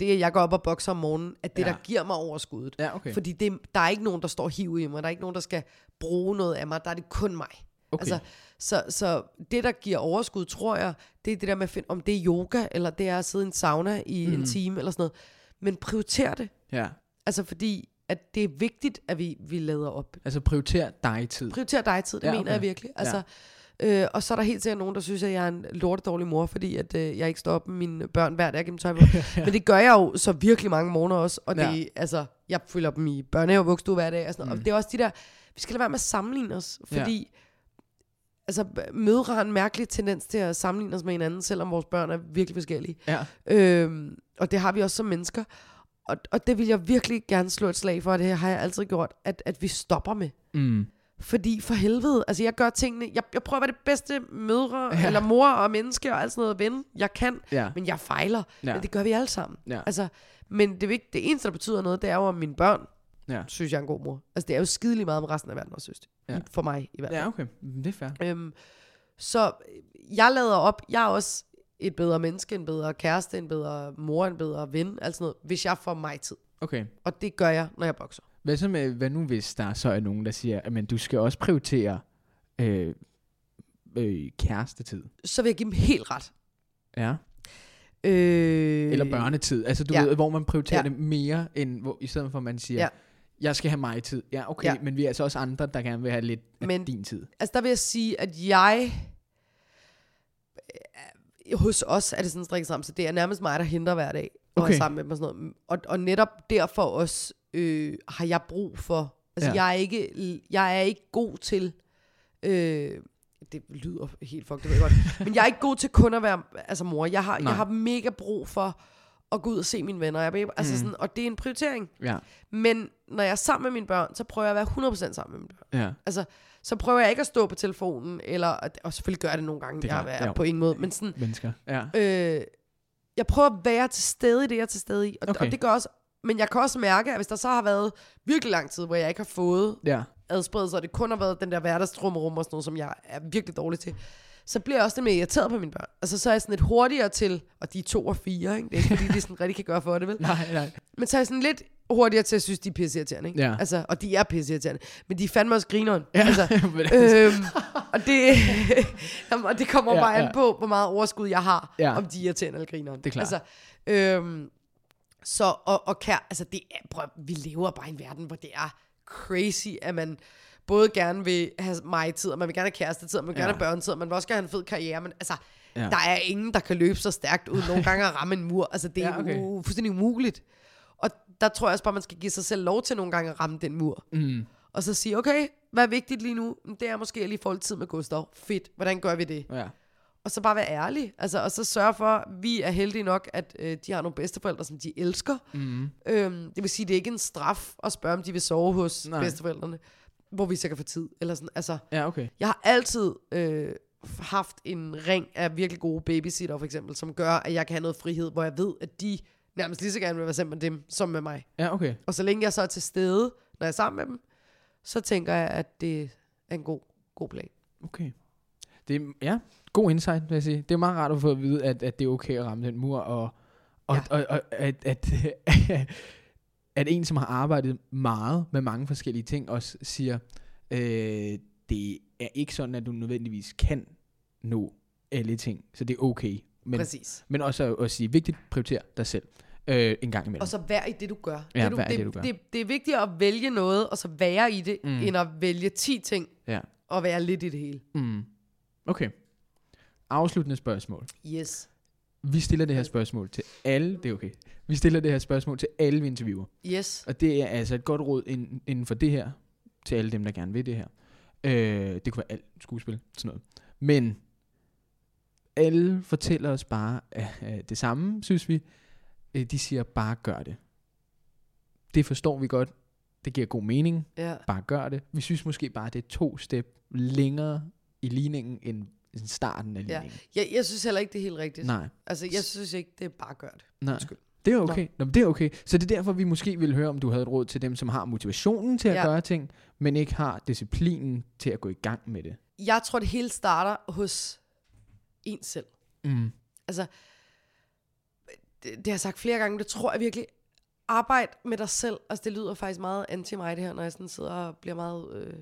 det, jeg går op og bokser om morgenen, at det, Ja. der giver mig overskuddet. Ja, okay. Fordi det, der er ikke nogen, der står hiv i mig, der er ikke nogen, der skal bruge noget af mig, der er det kun mig. okay. Altså, så, så det, der giver overskud, tror jeg, det er det der med at finde, om det er yoga, eller det er at sidde i en sauna i mm. en time, eller sådan noget. Men prioriter det. ja. Altså fordi, at det er vigtigt, at vi, vi lader op. Altså prioriter dig tid. Prioriter dig tid, det Ja, ja, okay. mener jeg virkelig. Altså, ja. Øh, og så er der helt sikkert nogen, der synes, at jeg er en lortedårlig mor, fordi at, øh, jeg ikke står op med mine børn hver dag dem tøj. Men det gør jeg jo så virkelig mange morgener også. Og det, Ja. ja. altså, jeg følger dem i børnehave og vuggestue hver dag. Og, sådan, mm. og det er også de der, vi skal lade være med at sammenligne os. Ja. Fordi altså, mødre har en mærkelig tendens til at sammenligne os med hinanden, selvom vores børn er virkelig forskellige. Ja. Øhm, og det har vi også som mennesker. Og, og det vil jeg virkelig gerne slå et slag for, og det har jeg altid gjort, at, at vi stopper med. Mm. Fordi for helvede, altså jeg gør tingene, jeg, jeg prøver at være det bedste mødre, Ja. eller mor og menneske og alt sådan noget ven, jeg kan, Ja. men jeg fejler. Ja. Men det gør vi alle sammen. Ja. Altså, men det, vigt, det eneste, der betyder noget, det er jo, at mine børn, Ja. synes jeg er en god mor. Altså det er jo skidelig meget, om resten af verden også synes det. Ja. Ja. For mig i hvert fald. Ja, okay. Mm, Det er fair. Øhm, så øh, jeg lader op, jeg er også et bedre menneske, en bedre kæreste, en bedre mor, en bedre ven, alt sådan noget, hvis jeg får mig tid. Okay. Og det gør jeg, når jeg bokser. Hvad, så med, hvad nu hvis der så er nogen, der siger, at men, du skal også prioritere øh, øh, kærestetid? Så vil jeg give dem helt ret. Ja. Øh, Eller børnetid. Altså du ja. ved, hvor man prioriterer Ja. det mere, end hvor, i stedet for at man siger, Ja. Jeg skal have mig tid. Ja, okay, ja. Men vi er altså også andre, der gerne vil have lidt af Men- din tid. Altså der vil jeg sige, at jeg... øh, Hos os er det sådan sammen, så det er nærmest mig, der henter hver dag. Og Okay. er sammen med dem og sådan noget. Og, og netop derfor også øh, har jeg brug for... Altså Ja. jeg, er ikke, jeg er ikke god til... Øh, det lyder helt fucked, det ved jeg godt. Men jeg er ikke god til kun at være altså mor. Jeg har, Nej. jeg har mega brug for at gå ud og se mine venner. Jeg, altså Mm. sådan, og det er en prioritering. Ja, Men når jeg er sammen med mine børn, så prøver jeg at være 100% sammen med mine børn. ja. Altså, så prøver jeg ikke at stå på telefonen, eller, og selvfølgelig gør jeg det nogle gange, Det jeg er på ingen måde, men sådan, Mennesker. Ja. øh, jeg prøver at være til stede i det, jeg er til stede i, og, okay. og det gør også, men jeg kan også mærke, at hvis der så har været virkelig lang tid, hvor jeg ikke har fået Ja. adspredelser, og det kun har været den der hverdagstrummerum og sådan noget, som jeg er virkelig dårlig til, så bliver jeg også lidt mere irriteret på mine børn. Altså, så er jeg sådan lidt hurtigere til, og de er to og fire, ikke? Det er ikke, fordi de sådan rigtig kan gøre for det, vel? Nej, nej. Men så er jeg sådan lidt hurtigere til at synes, de er pisseirriterende, ikke? Ja. Altså, og de er pisseirriterende. Men de er fandme også grineren. Ja. Altså, øhm, og, det, jamen, og det kommer Ja, bare ja. an på, hvor meget overskud jeg har, ja. om de er irriterende eller grineren. Det er klart. Altså, øhm, så, og, og kær, altså det er, prøv, vi lever bare i en verden, hvor det er crazy, at man både gerne vil have mig tid, og man vil gerne have kæreste og man vil gerne Ja. have børnetid, og man vil også gerne have en fed karriere, men altså, Ja. der er ingen, der kan løbe så stærkt uden nogle gange at ramme en mur. Altså, det er Ja, okay. okay. fuldstændig umuligt. Og der tror jeg også bare, man skal give sig selv lov til nogle gange at ramme den mur. Mm. Og så sige, okay, hvad er vigtigt lige nu? Det er måske at lige få lidt tid med Gustav. Fedt, hvordan gør vi det? Ja. Og så bare være ærlig. Altså, og så sørge for, at vi er heldige nok, at øh, de har nogle bedsteforældre, som de elsker. Mm. Øhm, det vil sige, det er ikke en straf at spørge, om de vil sove hos Nej. Bedsteforældrene, hvor vi så kan få tid. Eller sådan. Altså, Ja, okay. jeg har altid øh, haft en ring af virkelig gode babysitter, for eksempel, som gør, at jeg kan have noget frihed, hvor jeg ved, at de nærmest lige så gerne vil være sammen med dem, som med mig. Ja, okay. Og så længe jeg så er til stede, når jeg er sammen med dem, så tænker jeg, at det er en god, god plan. Okay. Det ja, god insight, vil jeg sige. Det er meget rart at få at vide, at, at det er okay at ramme den mur, og, og, Ja. og, og at, at, at en, som har arbejdet meget med mange forskellige ting, også siger, øh, det er ikke sådan, at du nødvendigvis kan nå alle ting, så det er okay. Men, Præcis. men også at, sige, vigtigt, prioriter dig selv øh, en gang imellem. Og så vær i det, du gør. Ja, det, du, vær det, det, du gør. Det, det er vigtigt at vælge noget, og så være i det, mm. end at vælge 10 ting, Ja. og være lidt i det hele. Mm. Okay. Afsluttende spørgsmål. Yes. Vi stiller det her spørgsmål til alle, det er okay. Vi stiller det her spørgsmål til alle, vi interviewer. Yes. Og det er altså et godt råd inden, inden for det her, til alle dem, der gerne vil det her. Øh, det kunne være alt skuespil, sådan noget. Men alle fortæller os bare øh, det samme, synes vi. Øh, de siger, bare gør det. Det forstår vi godt. Det giver god mening. Ja. Bare gør det. Vi synes måske bare, det er to step længere i ligningen, end starten af Ja. ligningen. Jeg, jeg synes heller ikke, det er helt rigtigt. Nej. Altså, jeg synes ikke, det er bare gør det. Nej. Undskyld. Det er okay. Nå. Nå, men det er okay. Så det er derfor, vi måske vil høre, om du havde et råd til dem, som har motivationen til at Ja. gøre ting, men ikke har disciplinen til at gå i gang med det. Jeg tror, det hele starter hos en selv. Mm. Altså, det, det har jeg sagt flere gange, det tror jeg virkelig. Arbejd med dig selv. Altså, det lyder faktisk meget anti mig, det her, når jeg sådan sidder og bliver meget øh,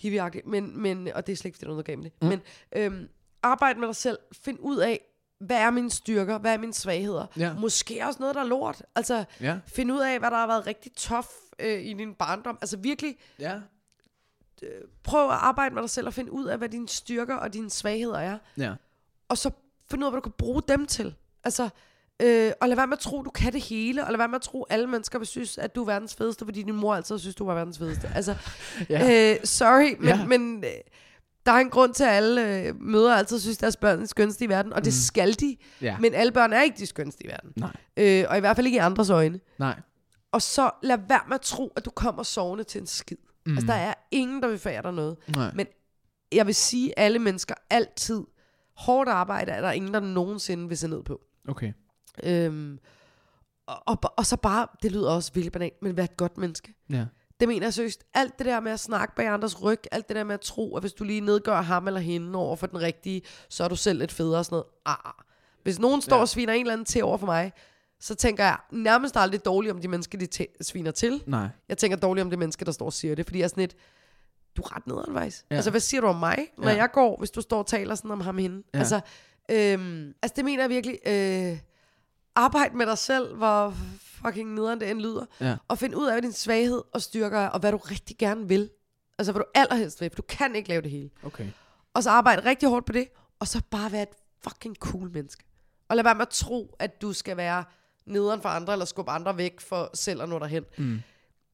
hippieagtig. Men, men, og det er slet ikke, fordi der er noget galt med det. Mm. Men øhm, arbejd med dig selv. Find ud af, hvad er mine styrker? Hvad er mine svagheder? Ja. Måske også noget, der er lort. Altså, Ja. find ud af, hvad der har været rigtig tough øh, i din barndom. Altså virkelig, Ja. prøv at arbejde med dig selv og finde ud af, hvad dine styrker og dine svagheder er. Ja. Og så finde ud af, hvad du kan bruge dem til. Altså, øh, og lad være med at tro, du kan det hele. Og lad være med at tro, alle mennesker vil synes, at du er verdens fedeste, fordi din mor altid synes, du var verdens fedeste. Altså, Ja. øh, sorry, men, Ja. men øh, der er en grund til, at alle øh, mødre altid synes, deres børn er skønste i verden. Og det Mm. skal de. ja. Men alle børn er ikke de skønste i verden. Nej. Øh, og i hvert fald ikke i andres øjne. Nej. Og så lad være med at tro, at du kommer sovende til en skid. Mm. Altså, der er ingen, der vil fære dig noget. Nej. Men jeg vil sige, at alle mennesker altid, hårdt arbejde er der ingen, der nogensinde vil se ned på. Okay. Øhm, og, og, og så bare, det lyder også vildt banalt, men vær et godt menneske. Ja. Det mener jeg seriøst. Alt det der med at snakke bag andres ryg, alt det der med at tro, at hvis du lige nedgør ham eller hende over for den rigtige, så er du selv lidt federe og sådan noget. Ah. Hvis nogen står Ja. og sviner en eller anden til over for mig, så tænker jeg nærmest aldrig dårligt om de mennesker, de sviner til. Nej. Jeg tænker dårligt om det menneske, der står og siger det, fordi jeg er sådan lidt, du er ret nedervejs. Ja. Altså, hvad siger du om mig, når Ja. jeg går, hvis du står og taler sådan om ham hende? Ja. Altså, øhm, altså, det mener jeg virkelig, øh, arbejde med dig selv, hvor fucking nederen det end lyder, Ja. og finde ud af, hvad din svaghed og styrker er, og hvad du rigtig gerne vil. Altså, hvad du allerhelst vil, for du kan ikke lave det hele. Okay. Og så arbejde rigtig hårdt på det, og så bare være et fucking cool menneske. Og lad være med at tro, at du skal være nederen for andre, eller skubbe andre væk for selv at nå derhen. Mm.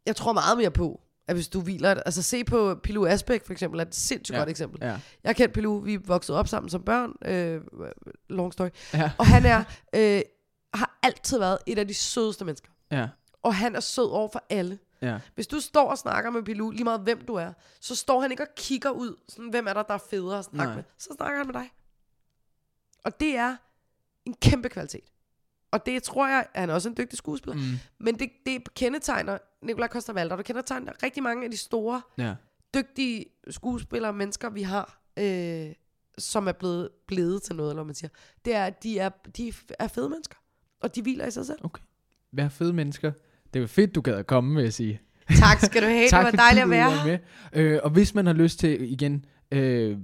Jeg tror meget mere på, at hvis du hviler... Altså se på Pilu Asbæk for eksempel, er et sindssygt Ja. godt eksempel. Ja. Jeg har kendt Pilu, vi vokset op sammen som børn, øh, long story. Ja. Og han er, øh, har altid været et af de sødeste mennesker. Ja. Og han er sød over for alle. Ja. Hvis du står og snakker med Pilu, lige meget hvem du er, så står han ikke og kigger ud, sådan, hvem er der, der er federe at snakke Nej. med. Så snakker han med dig. Og det er en kæmpe kvalitet. Og det tror jeg, at han er også en dygtig skuespiller. Mm. Men det, det kendetegner Nikolaj Koster Valder. Det kendetegner rigtig mange af de store, Ja. dygtige skuespillere og mennesker, vi har, øh, som er blevet, blevet til noget, eller man siger. Det er, at de er, de er fede mennesker. Og de hviler i sig selv. Vær fede mennesker. Det var fedt, du gad at komme, vil jeg sige. Tak skal du have. det var dejligt at være her. med. Øh, og hvis man har lyst til, igen, øh,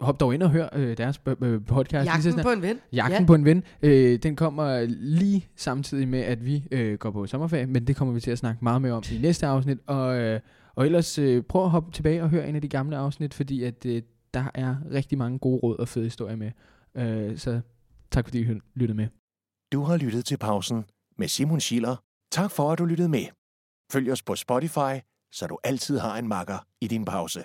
hop dog ind og hør øh, deres øh, podcast. lige Jagten snart. på en ven. Jagten Ja. på en ven. Øh, den kommer lige samtidig med, at vi øh, går på sommerferie, men det kommer vi til at snakke meget mere om i næste afsnit. Og, øh, og ellers øh, prøv at hoppe tilbage og høre en af de gamle afsnit, fordi at øh, der er rigtig mange gode råd og fede historier med. Øh, så tak fordi I lyttede med. Du har lyttet til pausen med Simon Schiller. Tak for, at du lyttede med. Følg os på Spotify, så du altid har en makker i din pause.